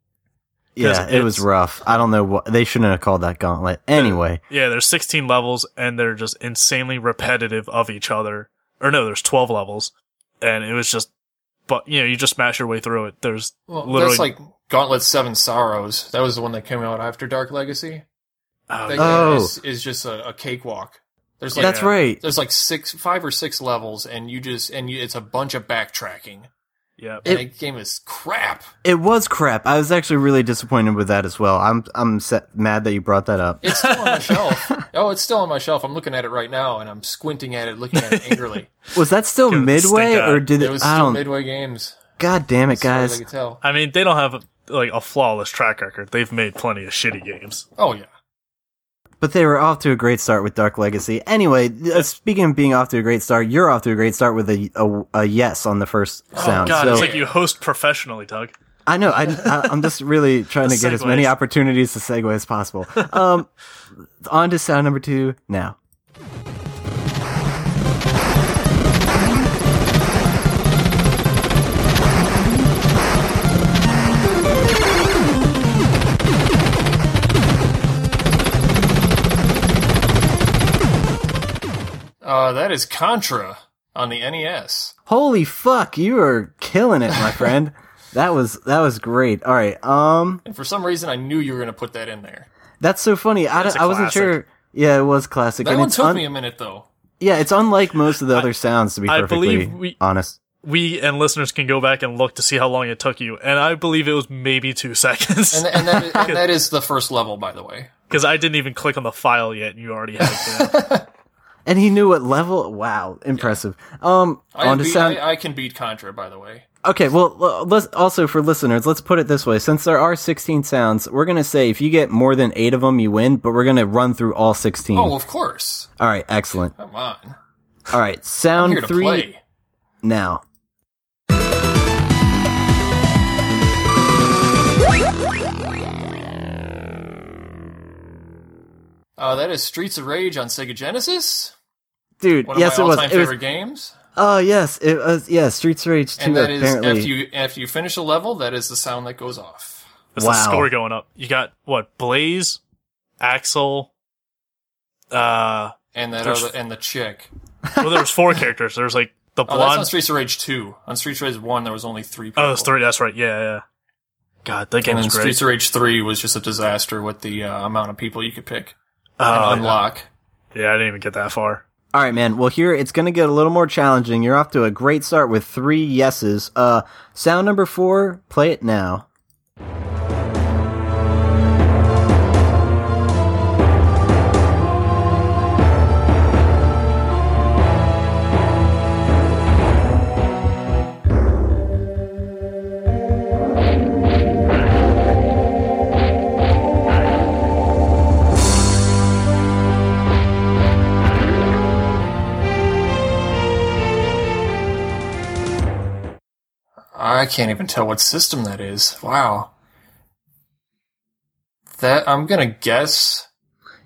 Speaker 2: Yeah, it was rough. I don't know what they shouldn't have called that Gauntlet. Anyway,
Speaker 1: Yeah, there's 16 levels and they're just insanely repetitive of each other. Or no, there's 12 levels, and it was just, but you know, you just smash your way through it. There's
Speaker 3: Well,
Speaker 1: literally
Speaker 3: that's like Gauntlet Seven Sorrows. That was the one that came out after Dark Legacy.
Speaker 1: oh,
Speaker 3: That.
Speaker 2: Oh.
Speaker 3: is, is just a, a cakewalk. There's like
Speaker 2: that's right.
Speaker 3: there's like six, five or six levels, and you just and you, it's a bunch of backtracking.
Speaker 1: Yeah.
Speaker 3: And that game is crap.
Speaker 2: It was crap. I was actually really disappointed with that as well. I'm I'm set, mad that you brought that up.
Speaker 3: It's still on my (laughs) shelf. Oh, it's still on my shelf. I'm looking at it right now, and I'm squinting at it, looking at it angrily. (laughs)
Speaker 2: Was that still
Speaker 1: Give
Speaker 2: midway or did
Speaker 3: It
Speaker 2: it?
Speaker 3: was
Speaker 2: I
Speaker 3: still
Speaker 2: don't.
Speaker 3: Midway Games.
Speaker 2: God damn it,
Speaker 3: As as I
Speaker 2: guys!
Speaker 3: tell.
Speaker 1: I mean, they don't have like a flawless track record. They've made plenty of shitty games.
Speaker 3: Oh yeah.
Speaker 2: But they were off to a great start with Dark Legacy. Anyway, uh, speaking of being off to a great start, you're off to a great start with a a, a yes on the first sound.
Speaker 1: Oh, God,
Speaker 2: so
Speaker 1: it's like you host professionally, Doug.
Speaker 2: I know. I, I'm just really (laughs) trying to get as many opportunities to segue as possible. Um, on to sound number two now.
Speaker 3: Uh, that is Contra on the NES.
Speaker 2: Holy fuck, you are killing it, my friend. (laughs) that was that was great. All right, um,
Speaker 3: And for some reason, I knew you were going to put that in there.
Speaker 2: that's so funny. I,
Speaker 1: That's a
Speaker 2: I wasn't sure. Yeah, it was classic.
Speaker 3: That
Speaker 2: and
Speaker 3: one
Speaker 2: it's
Speaker 3: took
Speaker 2: un-
Speaker 3: me a minute, though.
Speaker 2: yeah, it's unlike most of the other sounds. To be
Speaker 1: I
Speaker 2: perfectly
Speaker 1: believe we-
Speaker 2: honest.
Speaker 1: We and listeners can go back and look to see how long it took you, and I believe it was maybe two (laughs) seconds
Speaker 3: And, and, that, is, and (laughs) that is the first level, by the way.
Speaker 1: because I didn't even click on the file yet, and you already had it.
Speaker 2: And he knew what level. Wow, impressive. Um,
Speaker 3: I,
Speaker 2: on
Speaker 3: beat,
Speaker 2: sound.
Speaker 3: I, I can beat Contra, by the way.
Speaker 2: Okay, well, let's also for listeners, let's put it this way: since there are 16 sounds, we're gonna say if you get more than eight of them, you win. But we're gonna run through all 16.
Speaker 3: Oh, of course.
Speaker 2: All right, excellent.
Speaker 3: Come on.
Speaker 2: All right, (laughs) sound three
Speaker 3: play.
Speaker 2: now.
Speaker 3: Uh, that is Streets of Rage on Sega Genesis.
Speaker 2: Dude,
Speaker 3: One of
Speaker 2: yes,
Speaker 3: my
Speaker 2: it was.
Speaker 3: all-time
Speaker 2: It was.
Speaker 3: favorite games.
Speaker 2: Oh, yes, it was. Yeah, Streets of Rage 2.
Speaker 3: And that is
Speaker 2: apparently,
Speaker 3: after you after you finish a level, that is the sound that goes off.
Speaker 1: That's the score going up. You got what? Blaze, Axel. Uh,
Speaker 3: And that other and the chick.
Speaker 1: well, there was four (laughs) characters. There's like the
Speaker 3: Oh, that's on. Streets of Rage two. On Streets of Rage one, there was only three. People.
Speaker 1: Oh, there's three. That's right. Yeah, yeah. God, that game
Speaker 3: And then
Speaker 1: was great.
Speaker 3: Streets of Rage three was just a disaster with the uh, amount of people you could pick
Speaker 1: Oh,
Speaker 3: and unlock.
Speaker 1: yeah, I didn't even get that far.
Speaker 2: All right, man. Well, here it's going to get a little more challenging. You're off to a great start with three yeses. Uh, sound number four, play it now.
Speaker 3: Can't even tell what system that is. Wow. That I'm gonna guess.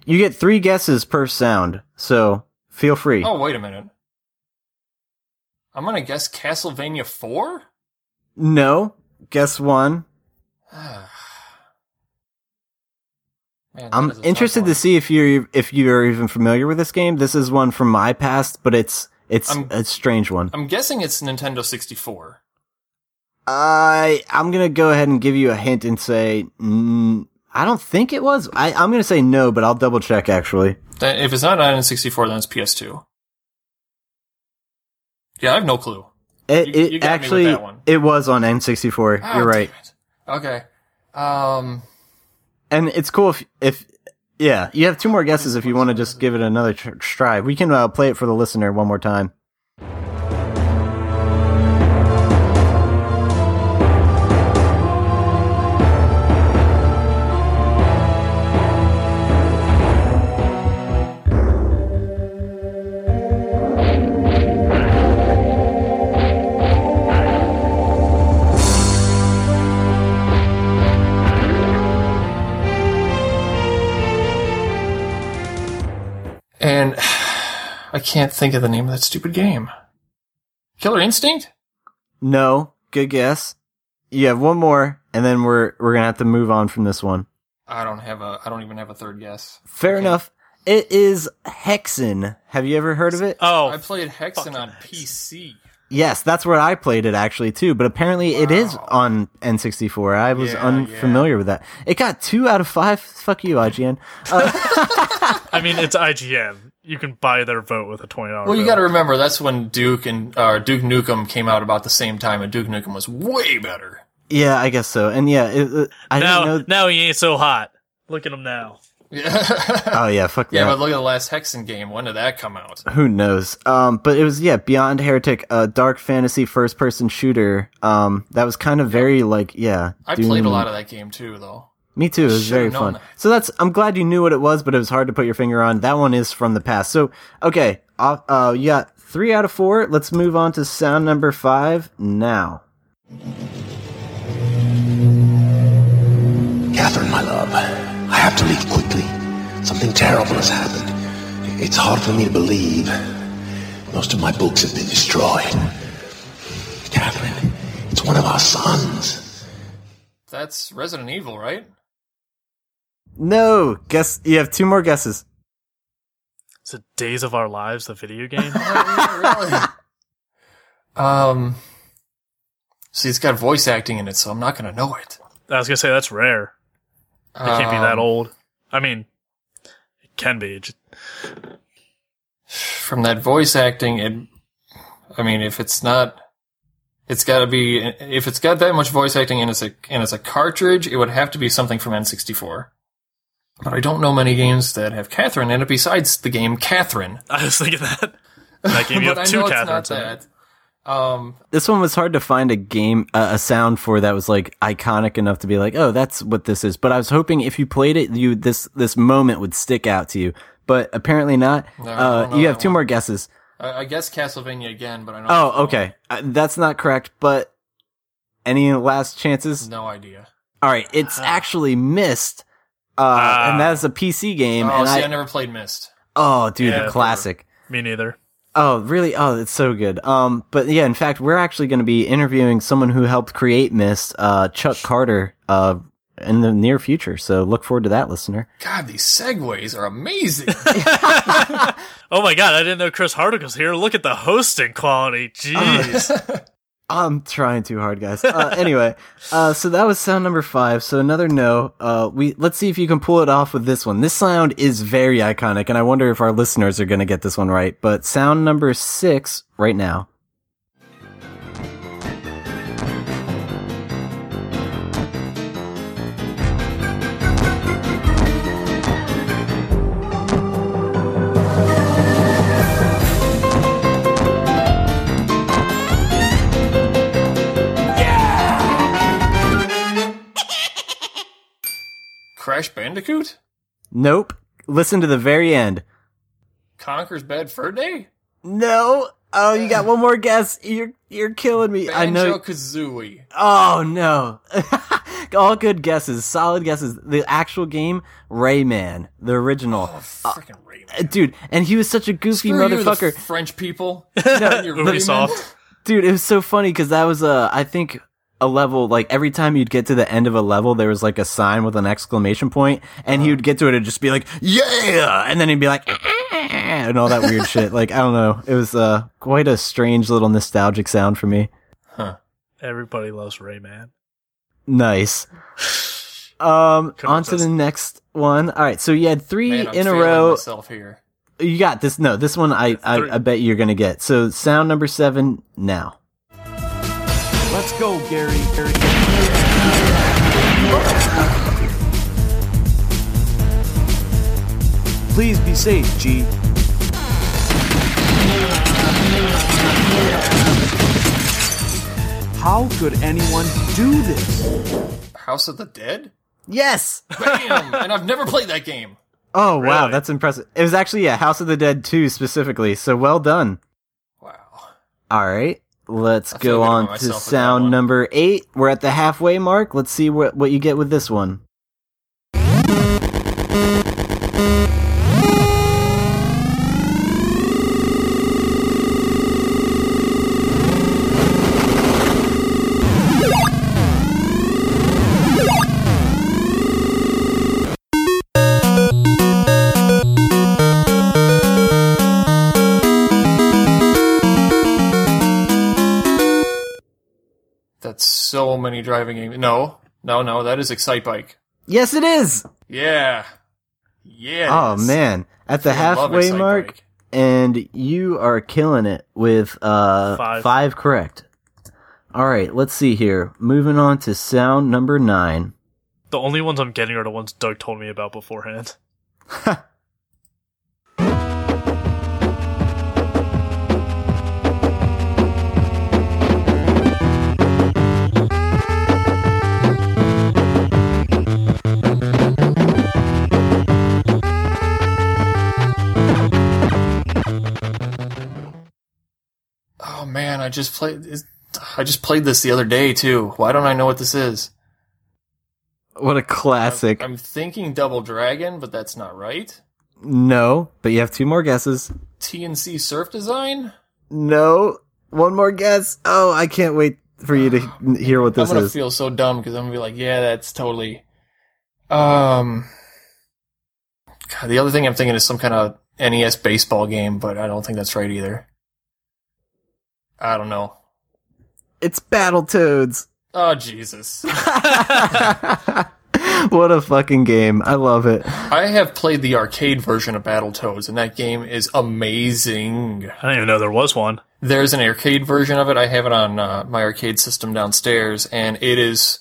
Speaker 2: You get three guesses per sound, so feel free.
Speaker 3: Oh wait a minute. I'm gonna guess Castlevania four.
Speaker 2: No, guess one. (sighs)
Speaker 3: Man,
Speaker 2: I'm
Speaker 3: is a tough
Speaker 2: interested to see if you're if you're even familiar with this game. This is one from my past, but it's it's
Speaker 3: I'm-
Speaker 2: a strange one.
Speaker 3: I'm guessing it's Nintendo 64.
Speaker 2: I I'm gonna go ahead and give you a hint and say mm, I don't think it was. I I'm gonna say no, but I'll double check actually.
Speaker 3: If it's not on 64, then it's PS2. Yeah, I have no clue.
Speaker 2: It
Speaker 3: You-
Speaker 2: it
Speaker 3: you
Speaker 2: actually it was on N64.
Speaker 3: Ah,
Speaker 2: You're right.
Speaker 3: Okay. Um.
Speaker 2: and it's cool if if yeah you have two more guesses if you want to just give it another tr- try. We can uh, play it for the listener one more time.
Speaker 3: And (sighs) I can't think of the name of that stupid game. Killer Instinct?
Speaker 2: No, good guess. You have one more, and then we're we're gonna have to move on from this one.
Speaker 3: I don't have a. I don't even have a third guess.
Speaker 2: Fair enough. It is Hexen. Have you ever heard of it?
Speaker 1: Oh,
Speaker 3: I played Hexen on PC.
Speaker 2: Yes, that's where I played it actually too. But apparently, it is on N64. I was
Speaker 3: Yeah,
Speaker 2: unfamiliar with that. It got two out of five. Fuck you, IGN. Uh, (laughs)
Speaker 1: I mean, it's IGN. You can buy their vote with a twenty dollars.
Speaker 3: Well, you got to remember that's when Duke and uh, Duke Nukem came out about the same time, and Duke Nukem was way better.
Speaker 2: yeah, I guess so. And yeah, it, it- I
Speaker 1: now.
Speaker 2: didn't know.
Speaker 1: Now he ain't so hot. Look at him now.
Speaker 3: Yeah,
Speaker 2: Oh yeah, fuck
Speaker 3: yeah,
Speaker 2: that.
Speaker 3: but look at the last Hexen game. When did that come out?
Speaker 2: Who knows? Um, but it was yeah, Beyond Heretic, a dark fantasy first person shooter. Um, that was kind of very like yeah.
Speaker 3: I
Speaker 2: Doom
Speaker 3: played a lot of that game too, though.
Speaker 2: Me too. It was
Speaker 3: Should've
Speaker 2: very fun.
Speaker 3: that.
Speaker 2: So that's. I'm glad you knew what it was, but it was hard to put your finger on. That one is from the past. So okay, uh, uh you got three out of four. Let's move on to sound number five now.
Speaker 5: Have to leave quickly. Something terrible has happened. It's hard for me to believe. Most of my books have been destroyed. Catherine, it's one of our sons.
Speaker 3: That's Resident Evil, right?
Speaker 2: No, guess you have two more guesses.
Speaker 1: Is it Days of Our Lives, the video game? (laughs)
Speaker 3: really? Um, see, it's got voice acting in it, so I'm not gonna know it.
Speaker 1: I was gonna say that's rare. It can't be that
Speaker 3: Um,
Speaker 1: old. I mean, it can be. It just,
Speaker 3: From that voice acting, it. I mean, if it's not, it's got to be. If it's got that much voice acting and it's a and it's a cartridge, it would have to be something from N64. But I don't know many games that have Catherine in it besides the game Catherine. (laughs)
Speaker 1: I was thinking that. That game, you (laughs) have two
Speaker 3: know it's not
Speaker 1: Catherines
Speaker 3: that. Um,
Speaker 2: This one was hard to find a game, uh, a sound for that was like iconic enough to be like, oh, that's what this is. But I was hoping if you played it, you this this moment would stick out to you. But apparently not.
Speaker 3: I
Speaker 2: uh, you have two
Speaker 3: one.
Speaker 2: more guesses.
Speaker 3: I, I guess Castlevania again, but I know.
Speaker 2: Oh, okay, uh, that's not correct. But any last chances?
Speaker 3: No idea.
Speaker 2: All right, it's (laughs) actually Myst. Uh,
Speaker 1: Ah.
Speaker 2: and that's a PC game.
Speaker 3: Oh,
Speaker 2: and
Speaker 3: see, I,
Speaker 2: I,
Speaker 3: never played Myst.
Speaker 2: oh, dude,
Speaker 1: Yeah,
Speaker 2: a classic.
Speaker 1: Me neither.
Speaker 2: Oh, really? Oh, it's so good. Um, but yeah, in fact, we're actually going to be interviewing someone who helped create Myst, uh, Chuck Carter, uh, in the near future. So look forward to that, listener.
Speaker 3: God, these segues are amazing. (laughs) (laughs)
Speaker 1: Oh my god, I didn't know Chris Hardwick was here. Look at the hosting quality. Jeez. (laughs)
Speaker 2: I'm trying too hard, guys. Uh, (laughs) anyway, uh, so that was sound number five. So another no. Uh, we let's see if you can pull it off with this one. This sound is very iconic, and I wonder if our listeners are going to get this one right. But sound number six right now.
Speaker 3: Crash Bandicoot?
Speaker 2: Nope. Listen to the very end.
Speaker 3: Conker's Bad Fur Day?
Speaker 2: No. Oh, you got one more guess. You're you're killing me. I know.
Speaker 3: Kazooie.
Speaker 2: Oh no. (laughs) All good guesses, solid guesses. The actual game, Rayman, the original.
Speaker 3: Oh, freaking Rayman.
Speaker 2: Uh, Dude, and he was such a goofy
Speaker 3: Screw you, the
Speaker 2: motherfucker.
Speaker 3: French people. (laughs) You're
Speaker 1: Ubisoft.
Speaker 2: Dude, it was so funny because that was a, I think, a level, like every time you'd get to the end of a level, there was like a sign with an exclamation point, and he would get to it and just be like, yeah! And then he'd be like, and all that weird shit. (laughs) Like, I don't know. It was, uh, quite a strange little nostalgic sound for me.
Speaker 1: Huh everybody loves Rayman.
Speaker 2: Nice. (sighs) Um,
Speaker 1: Couldn't
Speaker 2: on to the next one. All right, so you had three
Speaker 3: Man, I'm
Speaker 2: in a row.
Speaker 3: myself here.
Speaker 2: You got this. No, this one I, I, I bet you're gonna get. So sound number seven now.
Speaker 6: Let's go, Gary. Gary. Please be safe, G. How could anyone do this?
Speaker 3: House of the Dead?
Speaker 2: Yes.
Speaker 3: Bam! (laughs) and I've never played that game.
Speaker 2: Oh wow,
Speaker 1: Really?
Speaker 2: that's impressive. It was actually yeah, House of the Dead 2 specifically. So well done.
Speaker 3: Wow.
Speaker 2: All right. Let's go on to
Speaker 3: myself with that
Speaker 2: sound number 8. We're at the halfway mark. Let's see what what you get with this one.
Speaker 3: So many driving games. No, no, no. That is Excitebike.
Speaker 2: Yes, it is.
Speaker 3: Yeah. Yeah.
Speaker 2: Oh man, at the
Speaker 3: I
Speaker 2: halfway mark
Speaker 3: Bike.
Speaker 2: and you are killing it with uh
Speaker 1: Five.
Speaker 2: five correct. All right, let's see here. Moving on to sound number 9.
Speaker 1: The only ones I'm getting are the ones Doug told me about beforehand. (laughs)
Speaker 3: just played. I just played this the other day too. Why don't I know what this is?
Speaker 2: What a classic.
Speaker 3: I'm thinking Double Dragon, but that's not right.
Speaker 2: no, but you have two more guesses.
Speaker 3: T&C Surf Design.
Speaker 2: No. One more guess. Oh, I can't wait for you to (sighs) hear what this is.
Speaker 3: I'm gonna
Speaker 2: is.
Speaker 3: feel so dumb because I'm gonna be like, yeah, that's totally. Um. God, the other thing I'm thinking is some kind of NES baseball game, but I don't think that's right either. I don't know.
Speaker 2: It's Battletoads.
Speaker 3: Oh Jesus! (laughs)
Speaker 2: what a fucking game. I love it.
Speaker 3: I have played the arcade version of Battletoads, and that game is amazing.
Speaker 1: I didn't even know there was one.
Speaker 3: There's an arcade version of it. I have it on uh, my arcade system downstairs, and it is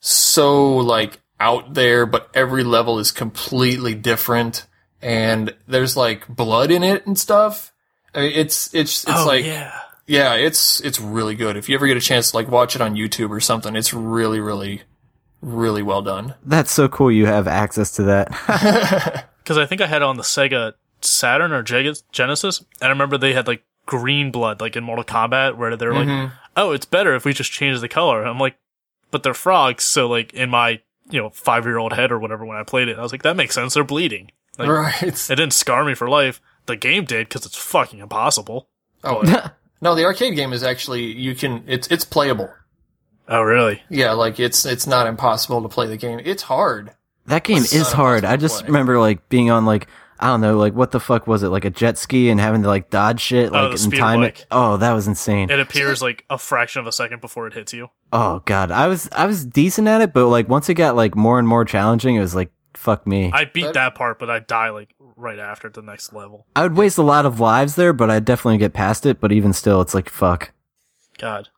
Speaker 3: so like out there, but every level is completely different, and there's like blood in it and stuff. I mean, it's it's it's
Speaker 1: oh
Speaker 3: like
Speaker 1: yeah.
Speaker 3: Yeah, it's it's really good. If you ever get a chance to like watch it on YouTube or something, it's really really really well done.
Speaker 2: That's so cool you have access to that. (laughs) (laughs)
Speaker 1: Because I think I had it on the Sega Saturn or Genesis, and I remember they had like green blood, like in Mortal Kombat, where they're like, mm-hmm. "Oh, it's better if we just change the color." I'm like, "But they're frogs," so like in my you know five year old head or whatever when I played it, I was like, "That makes sense. They're bleeding." Like,
Speaker 3: right.
Speaker 1: It didn't scar me for life. The game did because it's fucking impossible.
Speaker 3: Oh (laughs) no, the arcade game is actually you can it's it's playable.
Speaker 1: Oh really?
Speaker 3: Yeah, like it's it's not impossible to play the game. It's hard.
Speaker 2: That game
Speaker 3: It's
Speaker 2: is hard. I just
Speaker 3: play.
Speaker 2: remember like being on like I don't know, like what the fuck was it? Like a jet ski and having to like dodge shit,
Speaker 1: Oh,
Speaker 2: like
Speaker 1: the
Speaker 2: and time it. Oh, that was insane.
Speaker 1: It appears like a fraction of a second before it hits you.
Speaker 2: Oh god, I was I was decent at it, but like once it got like more and more challenging, it was like fuck me. I,
Speaker 1: I beat that part, but I die like right after the next level.
Speaker 2: I would waste a lot of lives there, but I'd definitely get past it. But even still, it's like fuck.
Speaker 1: God.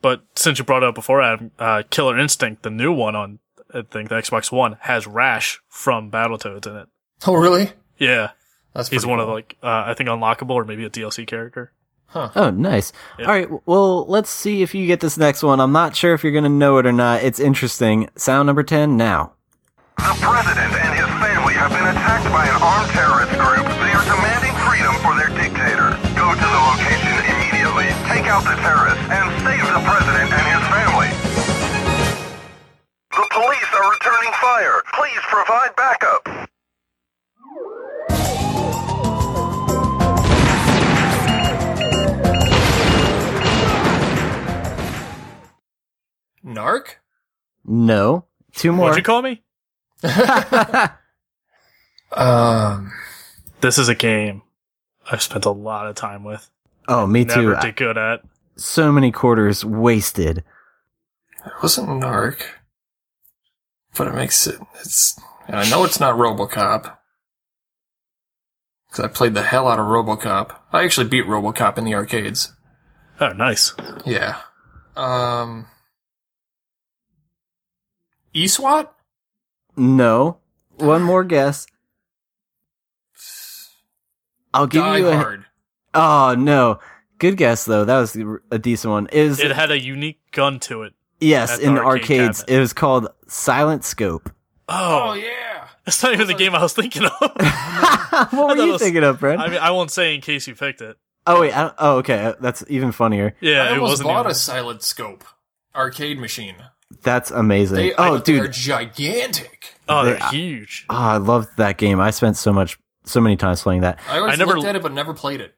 Speaker 1: But since you brought it up before, Adam, uh, Killer Instinct, the new one on I think the Xbox One, has Rash from Battletoads in it.
Speaker 3: Oh really?
Speaker 1: Yeah,
Speaker 3: That's
Speaker 1: he's one of
Speaker 3: cool.
Speaker 1: the like uh, I think unlockable or maybe a DLC character.
Speaker 2: Oh, nice. All right, well, let's see if you get this next one. I'm not sure if you're gonna know it or not. It's interesting. Sound number ten now.
Speaker 7: The president and his family have been attacked by an armed terrorist group. They are demanding freedom for their dictator. Go to the location immediately, take out the terrorists, and save the president and his family. The police are returning fire. Please provide backup.
Speaker 3: Narc?
Speaker 2: No, two more.
Speaker 1: What'd you call me?
Speaker 3: Um
Speaker 1: This is a game I've spent a lot of time with.
Speaker 2: oh, me too.
Speaker 1: Never
Speaker 2: I-
Speaker 1: did good at.
Speaker 2: so many quarters wasted.
Speaker 3: it wasn't Narc. But it makes it it's and I know it's not Robocop. Cause I played the hell out of Robocop. I actually beat Robocop in the arcades.
Speaker 1: Oh, nice.
Speaker 3: Yeah. Um ESWAT?
Speaker 2: No, one more guess. I'll give
Speaker 3: Die
Speaker 2: you a.
Speaker 3: Hard.
Speaker 2: Oh no, good guess though. That was a decent one. It
Speaker 1: It had a unique gun to it.
Speaker 2: yes in the
Speaker 1: arcade
Speaker 2: arcades.
Speaker 1: cabinet.
Speaker 2: It was called Silent Scope.
Speaker 1: Oh,
Speaker 3: Oh yeah.
Speaker 1: that's not even the game I was thinking of. (laughs)
Speaker 2: what were you
Speaker 1: was-
Speaker 2: thinking of, Brent?
Speaker 1: I mean, I won't say in case you picked it.
Speaker 2: oh wait. I oh okay. That's even funnier.
Speaker 1: Yeah,
Speaker 3: I
Speaker 1: it
Speaker 3: almost
Speaker 1: wasn't
Speaker 3: bought
Speaker 1: even.
Speaker 3: a silent scope arcade machine.
Speaker 2: That's amazing.
Speaker 3: They,
Speaker 2: oh
Speaker 3: I, they're
Speaker 2: dude,
Speaker 3: gigantic.
Speaker 1: oh, they're
Speaker 2: they- uh,
Speaker 1: huge.
Speaker 2: oh, I loved that game. I spent so much, so many times playing that.
Speaker 3: I always
Speaker 1: I never-
Speaker 3: looked at it but never played it.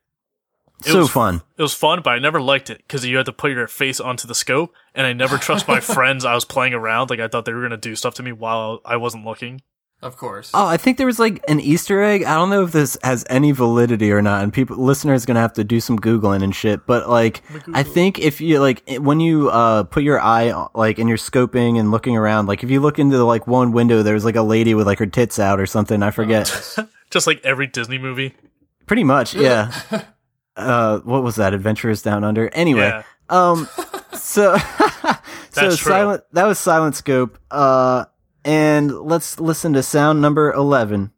Speaker 1: It
Speaker 2: so
Speaker 1: was-
Speaker 2: fun.
Speaker 1: It was fun, but I never liked it because you had to put your face onto the scope, and I never trust my (laughs) friends. I was playing around, like I thought they were gonna do stuff to me while I wasn't looking.
Speaker 3: Of course.
Speaker 2: Oh, I think there was like an Easter egg. I don't know if this has any validity or not, and people listeners gonna have to do some googling and shit. But like, I think if you like when you uh put your eye like and you're scoping and looking around, like if you look into like one window, there's like a lady with like her tits out or something. I forget. (laughs)
Speaker 1: Just like every Disney movie.
Speaker 2: Pretty much, yeah. (laughs) uh, what was that? Adventurers Down Under. Anyway,
Speaker 1: Yeah.
Speaker 2: um, so (laughs) so
Speaker 1: That's true.
Speaker 2: silent. That was Silent Scope. Uh, and let's listen to sound number eleven.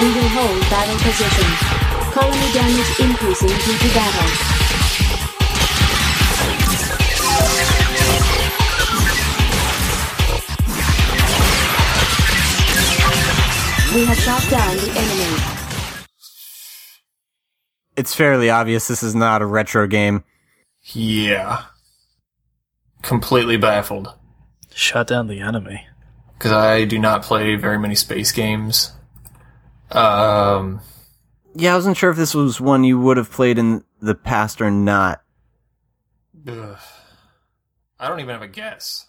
Speaker 8: We will hold battle positions. Colony damage increasing due to battle. We have shot down the enemy.
Speaker 2: It's fairly obvious this is not a retro game.
Speaker 3: Yeah. Completely baffled.
Speaker 1: Shut down the enemy.
Speaker 3: Because I do not play very many space games. Um,
Speaker 2: Yeah, I wasn't sure if this was one you would have played in the past or not.
Speaker 3: ugh. I don't even have a guess.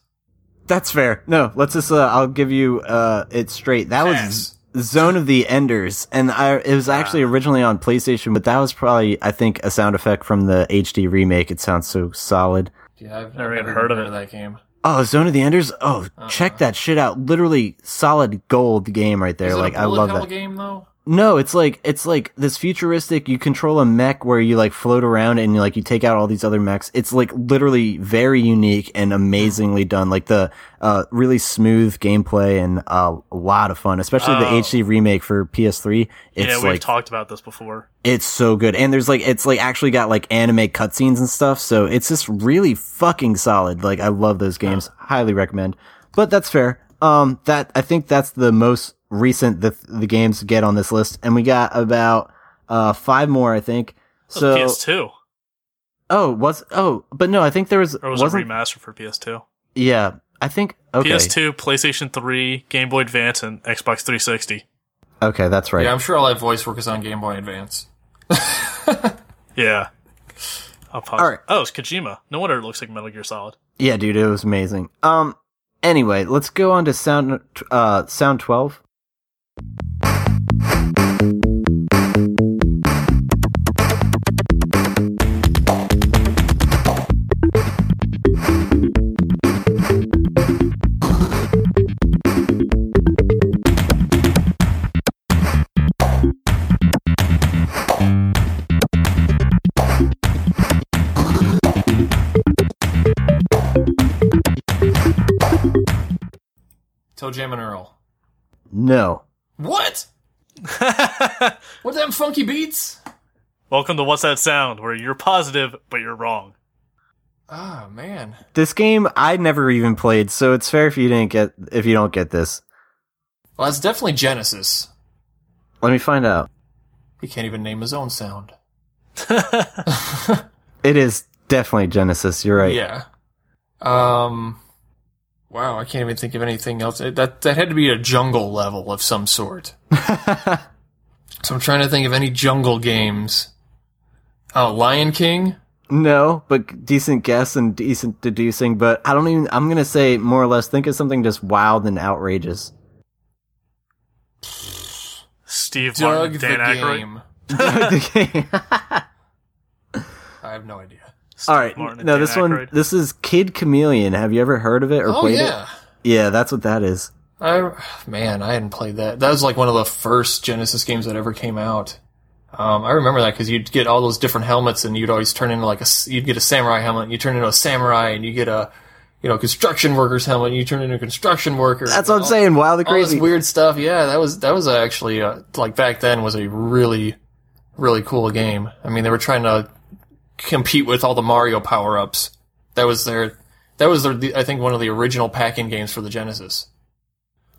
Speaker 2: That's fair. No, let's just. Uh, I'll give you uh, it straight. That
Speaker 3: Pass.
Speaker 2: was Zone of the Enders, and I it was actually originally on PlayStation, but that was probably I think a sound effect from the HD remake. It sounds so solid.
Speaker 3: Yeah, I've
Speaker 1: Never
Speaker 3: I've
Speaker 1: even heard of it.
Speaker 3: that game.
Speaker 2: Oh, Zone of the Enders. Oh, check uh-huh. that shit out. Literally solid gold game right there.
Speaker 3: Is it
Speaker 2: like
Speaker 3: a
Speaker 2: I
Speaker 3: bullet
Speaker 2: love that.
Speaker 3: game though?
Speaker 2: No, it's like it's like this futuristic. You control a mech where you like float around and you like you take out all these other mechs. It's like literally very unique and amazingly done. Like the uh really smooth gameplay and uh, a lot of fun, especially the
Speaker 1: Oh.
Speaker 2: HD remake for PS3. It's
Speaker 1: yeah, we've
Speaker 2: like
Speaker 1: talked about this before.
Speaker 2: it's so good, and there's like it's like actually got like anime cutscenes and stuff. So it's just really fucking solid. Like I love those games. Highly recommend. But that's fair. Um, that I think that's the most recent the the games get on this list, and we got about uh five more. I think. So
Speaker 1: PS2,
Speaker 2: oh was oh but no I think there was
Speaker 1: or was
Speaker 2: wasn't
Speaker 1: it remastered for PS2?
Speaker 2: yeah I think okay
Speaker 1: PS2, PlayStation 3, Game Boy Advance, and Xbox 360.
Speaker 2: okay that's right
Speaker 3: Yeah, I'm sure all that voice work is on Game Boy Advance. (laughs)
Speaker 1: Yeah. I'll pause.
Speaker 2: All right.
Speaker 1: Oh, it's Kojima. No wonder it looks like Metal Gear Solid.
Speaker 2: yeah dude it was amazing. Um anyway let's go on to sound uh sound twelve.
Speaker 3: ToeJam and Earl.
Speaker 2: No.
Speaker 3: What? (laughs) What them funky beats?
Speaker 1: Welcome to What's That Sound, where you're positive, but you're wrong.
Speaker 3: Ah man.
Speaker 2: This game I never even played, so it's fair if you didn't get if you don't get this.
Speaker 3: Well, that's definitely Genesis.
Speaker 2: Let me find out.
Speaker 3: He can't even name his own sound. (laughs) (laughs)
Speaker 2: It is definitely Genesis. You're right.
Speaker 3: Yeah. Um. Wow, I can't even think of anything else. Eh, that that had to be a jungle level of some sort. (laughs) so I'm trying to think of any jungle games. Oh, Lion King.
Speaker 2: No, but decent guess and decent deducing. But I don't even. I'm gonna say more or less. Think of something just wild and outrageous.
Speaker 1: Steve
Speaker 3: Doug
Speaker 1: Martin,
Speaker 3: the
Speaker 1: Dan Aykroyd.
Speaker 3: game.
Speaker 2: The (laughs) game. (laughs)
Speaker 3: I have no idea.
Speaker 2: All right.
Speaker 1: Martin and
Speaker 2: No,
Speaker 1: Dan
Speaker 2: this one.
Speaker 1: Aykroyd.
Speaker 2: This is Kid Chameleon. Have you ever heard of it or
Speaker 3: Oh
Speaker 2: played
Speaker 3: yeah.
Speaker 2: it? Yeah, that's what that is.
Speaker 3: I man, I hadn't played that. That was like one of the first Genesis games that ever came out. Um, I remember that because you'd get all those different helmets, and you'd always turn into like a s- you'd get a samurai helmet, and you turn into a samurai, and you get a you know construction worker's helmet, and you turn into a construction worker.
Speaker 2: That's what I'm
Speaker 3: All-
Speaker 2: saying. Wild and
Speaker 3: All this
Speaker 2: crazy.
Speaker 3: weird stuff. Yeah, that was that was actually uh, like back then was a really really cool game. I mean, they were trying to compete with all the Mario power ups. That was their that was their I think one of the original pack-in games for the Genesis.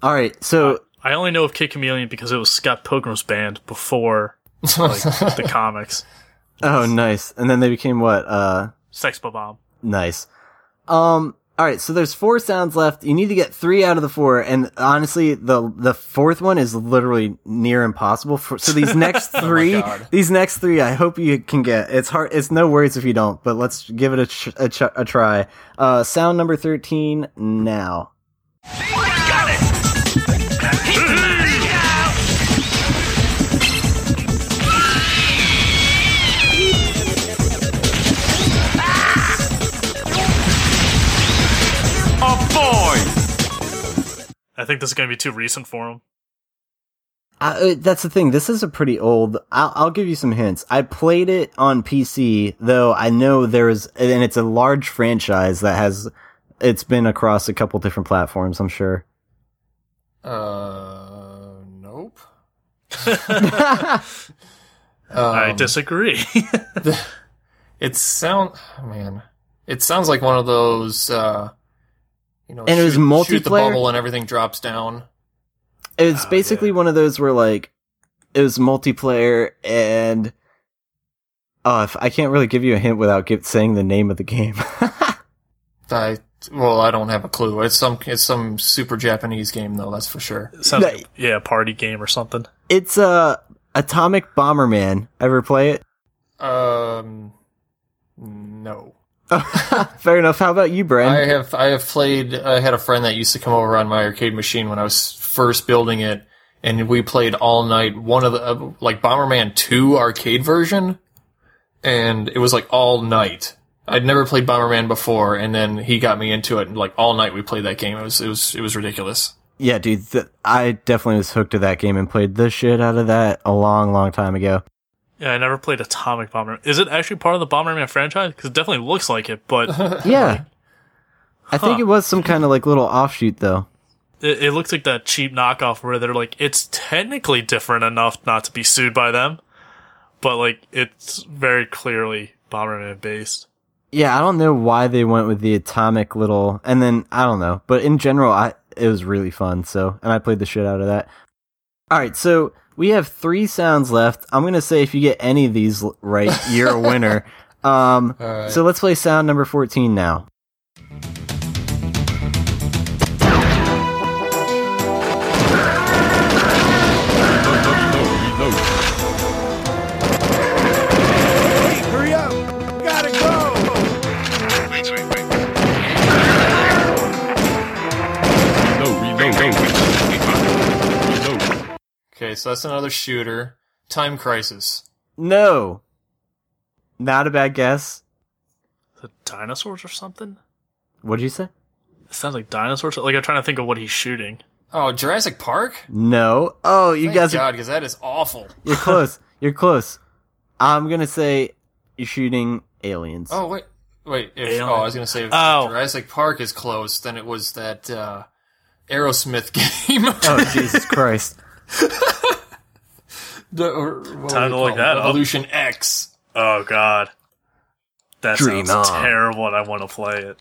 Speaker 2: All right. So
Speaker 1: I only know of Kid Chameleon because it was Scott Pilgrim's band before like (laughs) the comics.
Speaker 2: oh, nice. And then they became what? Uh,
Speaker 1: Sex Bomb.
Speaker 2: Nice. Um. All right. So there's four sounds left. You need to get three out of the four, and honestly, the the fourth one is literally near impossible. For, so these (laughs) next three, these next three, I hope you can get. It's hard. It's no worries if you don't, but let's give it a ch- a, ch- a try. Uh, sound number thirteen now.
Speaker 1: I think this is going to be too recent for him.
Speaker 2: Uh, that's the thing. This is a pretty old. I'll, I'll give you some hints. I played it on PC, though. I know there's, and it's a large franchise that has. It's been across a couple different platforms. I'm sure.
Speaker 3: Uh, nope. (laughs) (laughs)
Speaker 1: I
Speaker 3: Um,
Speaker 1: disagree. (laughs)
Speaker 3: It sound man. It sounds like one of those. uh you know,
Speaker 2: And it was
Speaker 3: shoot, shoot the
Speaker 2: multiplayer?
Speaker 3: bubble and everything drops down.
Speaker 2: It's
Speaker 1: Oh,
Speaker 2: basically one of those where like it was multiplayer and. Oh, if, I can't really give you a hint without give, saying the name of the game. (laughs)
Speaker 3: I well, I don't have a clue. It's some it's some super Japanese game though. That's for sure.
Speaker 1: Sounds
Speaker 2: No.
Speaker 1: like, yeah, a party game or something.
Speaker 2: it's uh, Atomic Bomberman. Ever play it?
Speaker 3: Um, no. (laughs)
Speaker 2: Fair enough. How about you, Bren?
Speaker 3: I have I have played. I had a friend that used to come over on my arcade machine when I was first building it, and we played all night. One of the uh, like Bomberman Two arcade version, and it was like all night. I'd never played Bomberman before, and then he got me into it. And like all night, we played that game. It was it was it was ridiculous.
Speaker 2: yeah, dude. Th- I definitely was hooked to that game and played the shit out of that a long, long time ago.
Speaker 1: Yeah, I never played Atomic Bomber. Is it actually part of the Bomberman franchise? Because it definitely looks like it, but (laughs)
Speaker 2: Yeah. I think it was some kind of like little offshoot though.
Speaker 1: it, it looks like that cheap knockoff where they're like, it's technically different enough not to be sued by them, but like it's very clearly Bomberman based.
Speaker 2: Yeah, I don't know why they went with the atomic little, and then I don't know, but in general, I it was really fun. So, and I played the shit out of that. All right, so we have three sounds left. I'm gonna say if you get any of these right, you're a winner. (laughs) Um,
Speaker 3: right.
Speaker 2: so let's play sound number 14 now.
Speaker 3: So that's another shooter. Time Crisis.
Speaker 2: No, not a bad guess.
Speaker 1: Is it dinosaurs or something?
Speaker 2: What did you say?
Speaker 1: It sounds like dinosaurs. Like I'm trying to think of what he's shooting.
Speaker 3: Oh, Jurassic Park.
Speaker 2: No. Oh, you
Speaker 3: Thank
Speaker 2: guys are
Speaker 3: God, because that is awful.
Speaker 2: you're (laughs) close. You're close. I'm gonna say you're shooting aliens.
Speaker 3: Oh wait, wait. If, oh, I was gonna say if
Speaker 1: Oh.
Speaker 3: Jurassic Park is close, then it was that uh, Aerosmith (laughs) game.
Speaker 2: Oh, Jesus Christ.
Speaker 3: The- or what
Speaker 1: Time
Speaker 3: would
Speaker 1: to look
Speaker 3: call
Speaker 1: that.
Speaker 3: Revolution X.
Speaker 1: Oh god, that
Speaker 2: Dream
Speaker 1: sounds
Speaker 2: on.
Speaker 1: terrible, and I want to play it.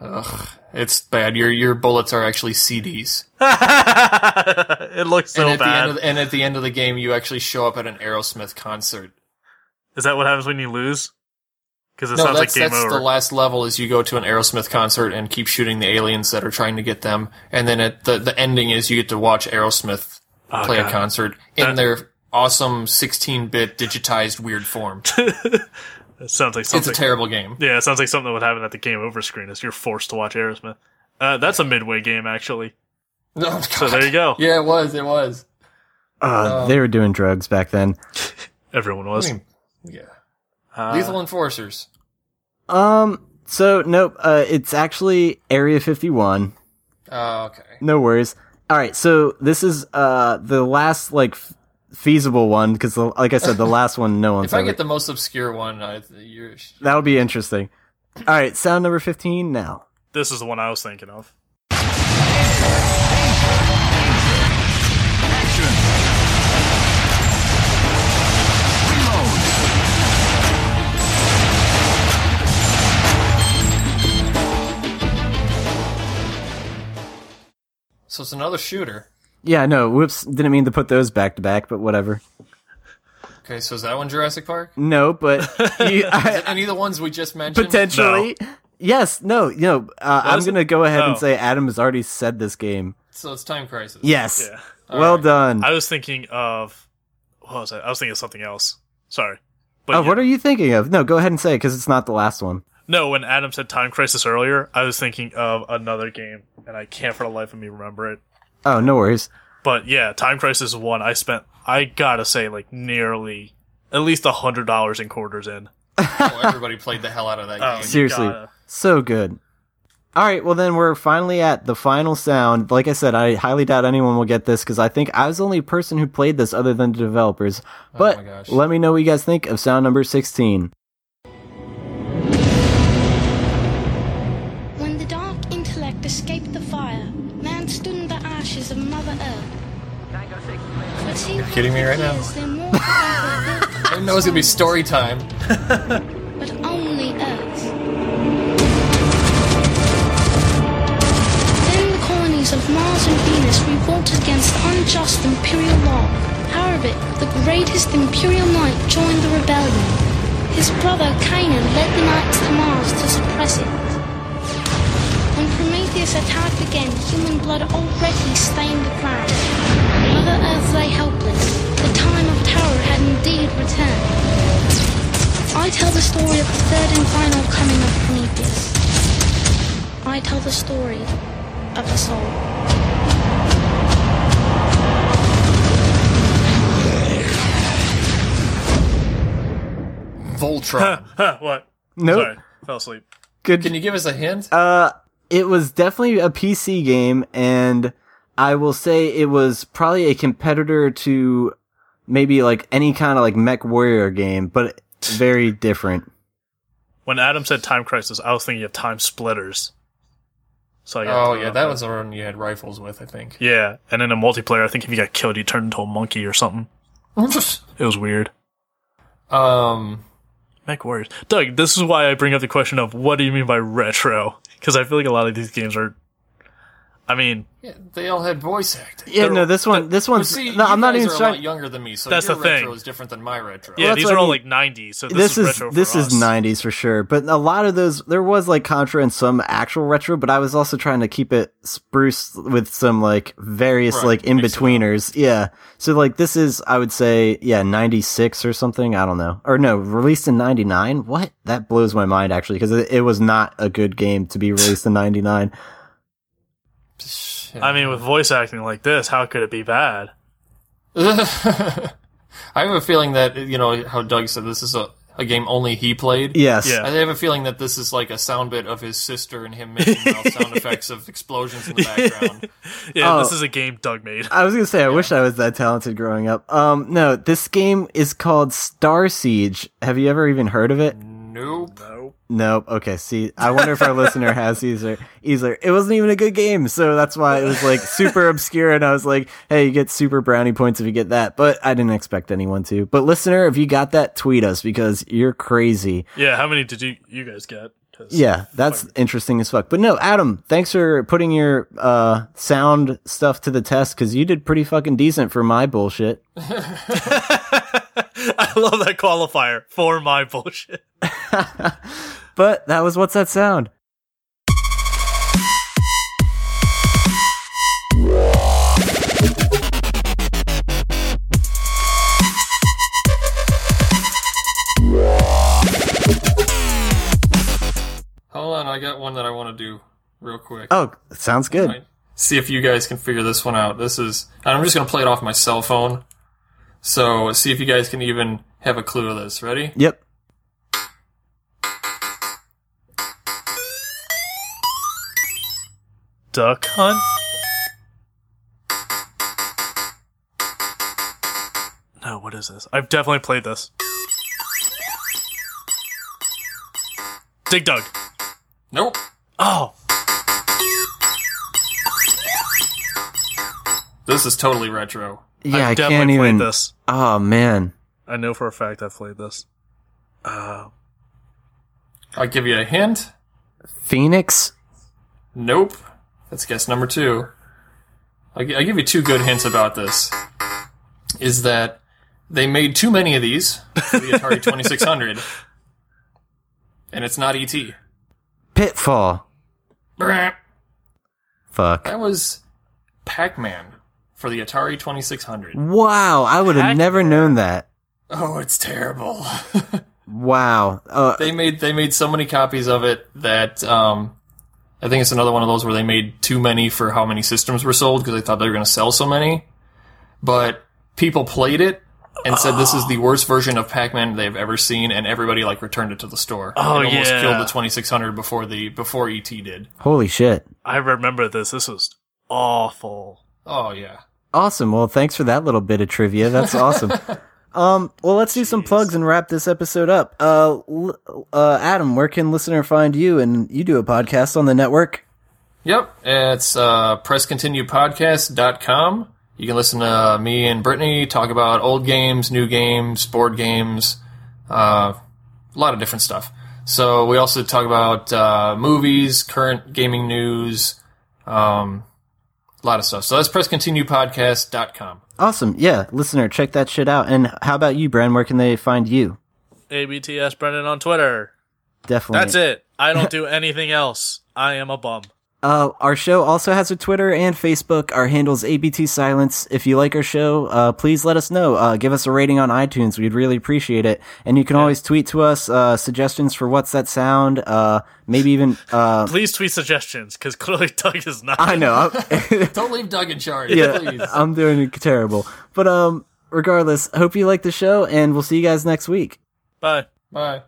Speaker 3: Ugh, it's bad. Your your bullets are actually CDs. (laughs)
Speaker 1: it looks so
Speaker 3: and at the
Speaker 1: bad.
Speaker 3: end of the, and at the end of the game, you actually show up at an Aerosmith concert.
Speaker 1: Is that what happens when you lose? Because it
Speaker 3: No,
Speaker 1: sounds like
Speaker 3: that's
Speaker 1: game
Speaker 3: that's
Speaker 1: over.
Speaker 3: the last level. Is you go to an Aerosmith concert and keep shooting the aliens that are trying to get them, and then at the the ending is you get to watch Aerosmith
Speaker 1: Oh,
Speaker 3: play
Speaker 1: God.
Speaker 3: a concert in
Speaker 1: That-
Speaker 3: their awesome 16-bit digitized weird form. (laughs)
Speaker 1: It sounds like something.
Speaker 3: It's
Speaker 1: something.
Speaker 3: a terrible game.
Speaker 1: yeah, it sounds like something that would happen at the game over screen. Is you're forced to watch Aerosmith. Uh, that's a midway game actually. (laughs)
Speaker 3: Oh,
Speaker 1: So there you go.
Speaker 3: Yeah, it was. It was.
Speaker 2: Uh, they were doing drugs back then. (laughs)
Speaker 1: Everyone
Speaker 3: I
Speaker 1: was.
Speaker 3: mean, yeah.
Speaker 1: Uh,
Speaker 3: Lethal Enforcers.
Speaker 2: Um, so nope, uh, it's actually Area 51.
Speaker 3: Oh, okay.
Speaker 2: No worries. All right, so this is uh the last like f- feasible one because like I said, the last one no (laughs) one's
Speaker 3: If I
Speaker 2: ever.
Speaker 3: get the most obscure one, I, you're,
Speaker 2: That'll be interesting. All right, sound number 15 now.
Speaker 1: this is the one I was thinking of.
Speaker 3: So it's another shooter.
Speaker 2: Yeah, no, whoops, didn't mean to put those back to back, but whatever.
Speaker 3: Okay, so is that one Jurassic Park?
Speaker 2: No, but (laughs) you, I,
Speaker 3: Any of the ones we just mentioned?
Speaker 2: potentially. Yes, no, you know, uh, I'm gonna go ahead and
Speaker 1: Oh.
Speaker 2: say Adam has already said this game.
Speaker 3: So it's Time Crisis.
Speaker 2: Yes,
Speaker 1: Yeah.
Speaker 2: well
Speaker 3: right.
Speaker 2: done.
Speaker 1: I was thinking of what was I? I was thinking of something else. Sorry. But
Speaker 2: oh,
Speaker 1: yeah.
Speaker 2: what are you thinking of? No, go ahead and say it because it's not the last one.
Speaker 1: No, when Adam said Time Crisis earlier, I was thinking of another game, and I can't for the life of me remember it.
Speaker 2: Oh, no worries.
Speaker 1: But yeah, Time Crisis one. I spent, I gotta say, like nearly at least a hundred dollars in quarters in.
Speaker 3: Oh, everybody played the hell out of that (laughs)
Speaker 1: Oh,
Speaker 3: game.
Speaker 2: Seriously,
Speaker 1: gotta.
Speaker 2: so good. All right, well then we're finally at the final sound. Like I said, I highly doubt anyone will get this because I think I was the only person who played this other than the developers. Oh but
Speaker 3: my gosh.
Speaker 2: let me know what you guys think of sound number 16.
Speaker 9: Escaped the fire, man stood in the ashes of Mother Earth. For two
Speaker 3: kidding me right now?
Speaker 9: years, their mortal (laughs) earth was built
Speaker 3: I didn't know it was gonna be story time. (laughs)
Speaker 9: but only Earth. Then the colonies of Mars and Venus revolted against unjust imperial law. However, the greatest imperial knight joined the rebellion. His brother Kanan led the knights to Mars to suppress it. When Prometheus attacked again, human blood already stained the ground. Mother Earth lay helpless. The time of terror had indeed returned. I tell the story of the third and final coming of Prometheus. I tell the story of the soul.
Speaker 3: Voltron.
Speaker 1: Huh, (laughs) what?
Speaker 2: Nope.
Speaker 1: Sorry, fell asleep.
Speaker 2: Good.
Speaker 3: Can you give us a hint?
Speaker 2: Uh, it was definitely a PC game, and I will say it was probably a competitor to maybe like any kind of like MechWarrior game, but very (laughs) different.
Speaker 1: When Adam said Time Crisis, I was thinking of TimeSplitters. So I got
Speaker 3: oh yeah,
Speaker 1: off
Speaker 3: that was the one you had rifles with, I think.
Speaker 1: Yeah, and in a multiplayer, I think if you got killed, you turned into a monkey or something. (laughs) It was weird.
Speaker 3: um,
Speaker 1: MechWarriors. Doug, this is why I bring up the question of what do you mean by retro? Because I feel like a lot of these games are. I mean,
Speaker 3: yeah, they all had voice acting.
Speaker 2: Yeah, no, this one, this one's.
Speaker 3: see,
Speaker 2: no,
Speaker 3: you
Speaker 2: I'm not even
Speaker 3: are a
Speaker 2: trying.
Speaker 3: lot younger than me, so
Speaker 1: That's
Speaker 3: your
Speaker 1: the thing.
Speaker 3: retro is different than my retro.
Speaker 1: yeah,
Speaker 2: that's
Speaker 1: these
Speaker 2: what
Speaker 1: are
Speaker 2: I
Speaker 1: all
Speaker 2: mean.
Speaker 1: like 90s, so this,
Speaker 2: this
Speaker 1: is,
Speaker 2: is
Speaker 1: retro
Speaker 2: this
Speaker 1: for
Speaker 2: is
Speaker 1: us.
Speaker 2: 90s for sure but a lot of those there was like contra and some actual retro but i was also trying to keep it spruce with some like various
Speaker 3: Right,
Speaker 2: like
Speaker 3: mix it up.
Speaker 2: in-betweeners yeah so like this is i would say yeah 96 or something i don't know or no released in 99 what that blows my mind actually because it, it was not a good game to be released in 99
Speaker 1: I mean, with voice acting like this, how could it be bad? (laughs)
Speaker 3: I have a feeling that you know how Doug said this is a, a game only he played.
Speaker 2: yes
Speaker 1: Yeah.
Speaker 3: I have a feeling that this is like a sound bit of his sister and him making (laughs) mouth sound effects of explosions in the background. (laughs)
Speaker 1: Yeah,
Speaker 2: Oh.
Speaker 1: this is a game Doug made.
Speaker 2: I was gonna say I wish I was that talented growing up. Um, no, this game is called Starsiege. Have you ever even heard of it?
Speaker 3: Nope.
Speaker 2: Nope. Okay. See, I wonder if our listener has either. Either it wasn't even a good game, so that's why it was like super obscure. And I was like, "Hey, you get super brownie points if you get that." But I didn't expect anyone to. But listener, if you got that, tweet us because you're crazy.
Speaker 1: Yeah, how many did you you guys get?
Speaker 2: Yeah, that's interesting as fuck. But no, Adam, thanks for putting your uh sound stuff to the test because you did pretty fucking decent for my bullshit. (laughs) (laughs)
Speaker 1: I love that qualifier for my bullshit. (laughs)
Speaker 2: But that was what's that sound?
Speaker 3: Hold on, I got one that I want to do real quick.
Speaker 2: Oh, sounds good.
Speaker 3: See if you guys can figure this one out. This is, I'm just gonna play it off my cell phone. So see if you guys can even have a clue of this. Ready?
Speaker 2: Yep.
Speaker 1: Duck Hunt? No, what is this? I've definitely played this. Dig Dug.
Speaker 3: Nope.
Speaker 1: Oh,
Speaker 3: This is totally retro.
Speaker 2: Yeah,
Speaker 1: I've
Speaker 2: I
Speaker 1: definitely
Speaker 2: can't
Speaker 1: played
Speaker 2: even.
Speaker 1: this.
Speaker 2: Oh man.
Speaker 1: I know for a fact I've played this. Uh,
Speaker 3: I'll give you a hint.
Speaker 2: Phoenix?
Speaker 3: Nope. That's guess number two. I'll, gi- I'll give you two good hints about this. Is that they made too many of these for the Atari 2600, (laughs) and it's not ET.
Speaker 2: Pitfall.
Speaker 3: That
Speaker 2: Fuck.
Speaker 3: That was Pac-Man for the Atari 2600.
Speaker 2: Wow, I would have never known that.
Speaker 3: Oh, it's terrible. (laughs)
Speaker 2: Wow. Uh,
Speaker 3: they made they made so many copies of it that um, I think it's another one of those where they made too many for how many systems were sold because they thought they were going to sell so many. But people played it and said this is the worst version of Pac-Man they've ever seen, and everybody like returned it to the store.
Speaker 1: Oh,
Speaker 3: it almost
Speaker 1: yeah.
Speaker 3: killed the 2600 before the before ET did.
Speaker 2: holy shit.
Speaker 1: I remember this. This was awful.
Speaker 3: Oh yeah.
Speaker 2: Awesome. Well, thanks for that little bit of trivia. That's awesome. (laughs) um, well, let's do some plugs and wrap this episode up. Uh, uh, Adam, where can listener find you? And you do a podcast on the network.
Speaker 3: Yep, it's uh, presscontinuepodcast.com. You can listen to me and Brittany talk about old games, new games, board games, uh, a lot of different stuff. So we also talk about uh, movies, current gaming news, um, a lot of stuff. So that's presscontinuepodcast.com.
Speaker 2: Awesome. Yeah, listener, check that shit out. And how about you, Brand? Where can they find you?
Speaker 1: ABTS Brendan on Twitter.
Speaker 2: Definitely.
Speaker 1: That's it. I don't do anything else. I am a bum.
Speaker 2: Uh, our show also has a Twitter and Facebook. Our handle's ABT Silence. If you like our show, uh, please let us know. Uh, give us a rating on iTunes. We'd really appreciate it. And you can always tweet to us uh, suggestions for what's that sound. Uh, maybe even. Uh, (laughs)
Speaker 1: Please tweet suggestions because clearly Doug is not.
Speaker 2: I know. (laughs) (laughs)
Speaker 3: Don't leave Doug in charge,
Speaker 2: yeah,
Speaker 3: please.
Speaker 2: I'm doing terrible. But um, regardless, hope you like the show, and we'll see you guys next week.
Speaker 1: Bye.
Speaker 3: Bye.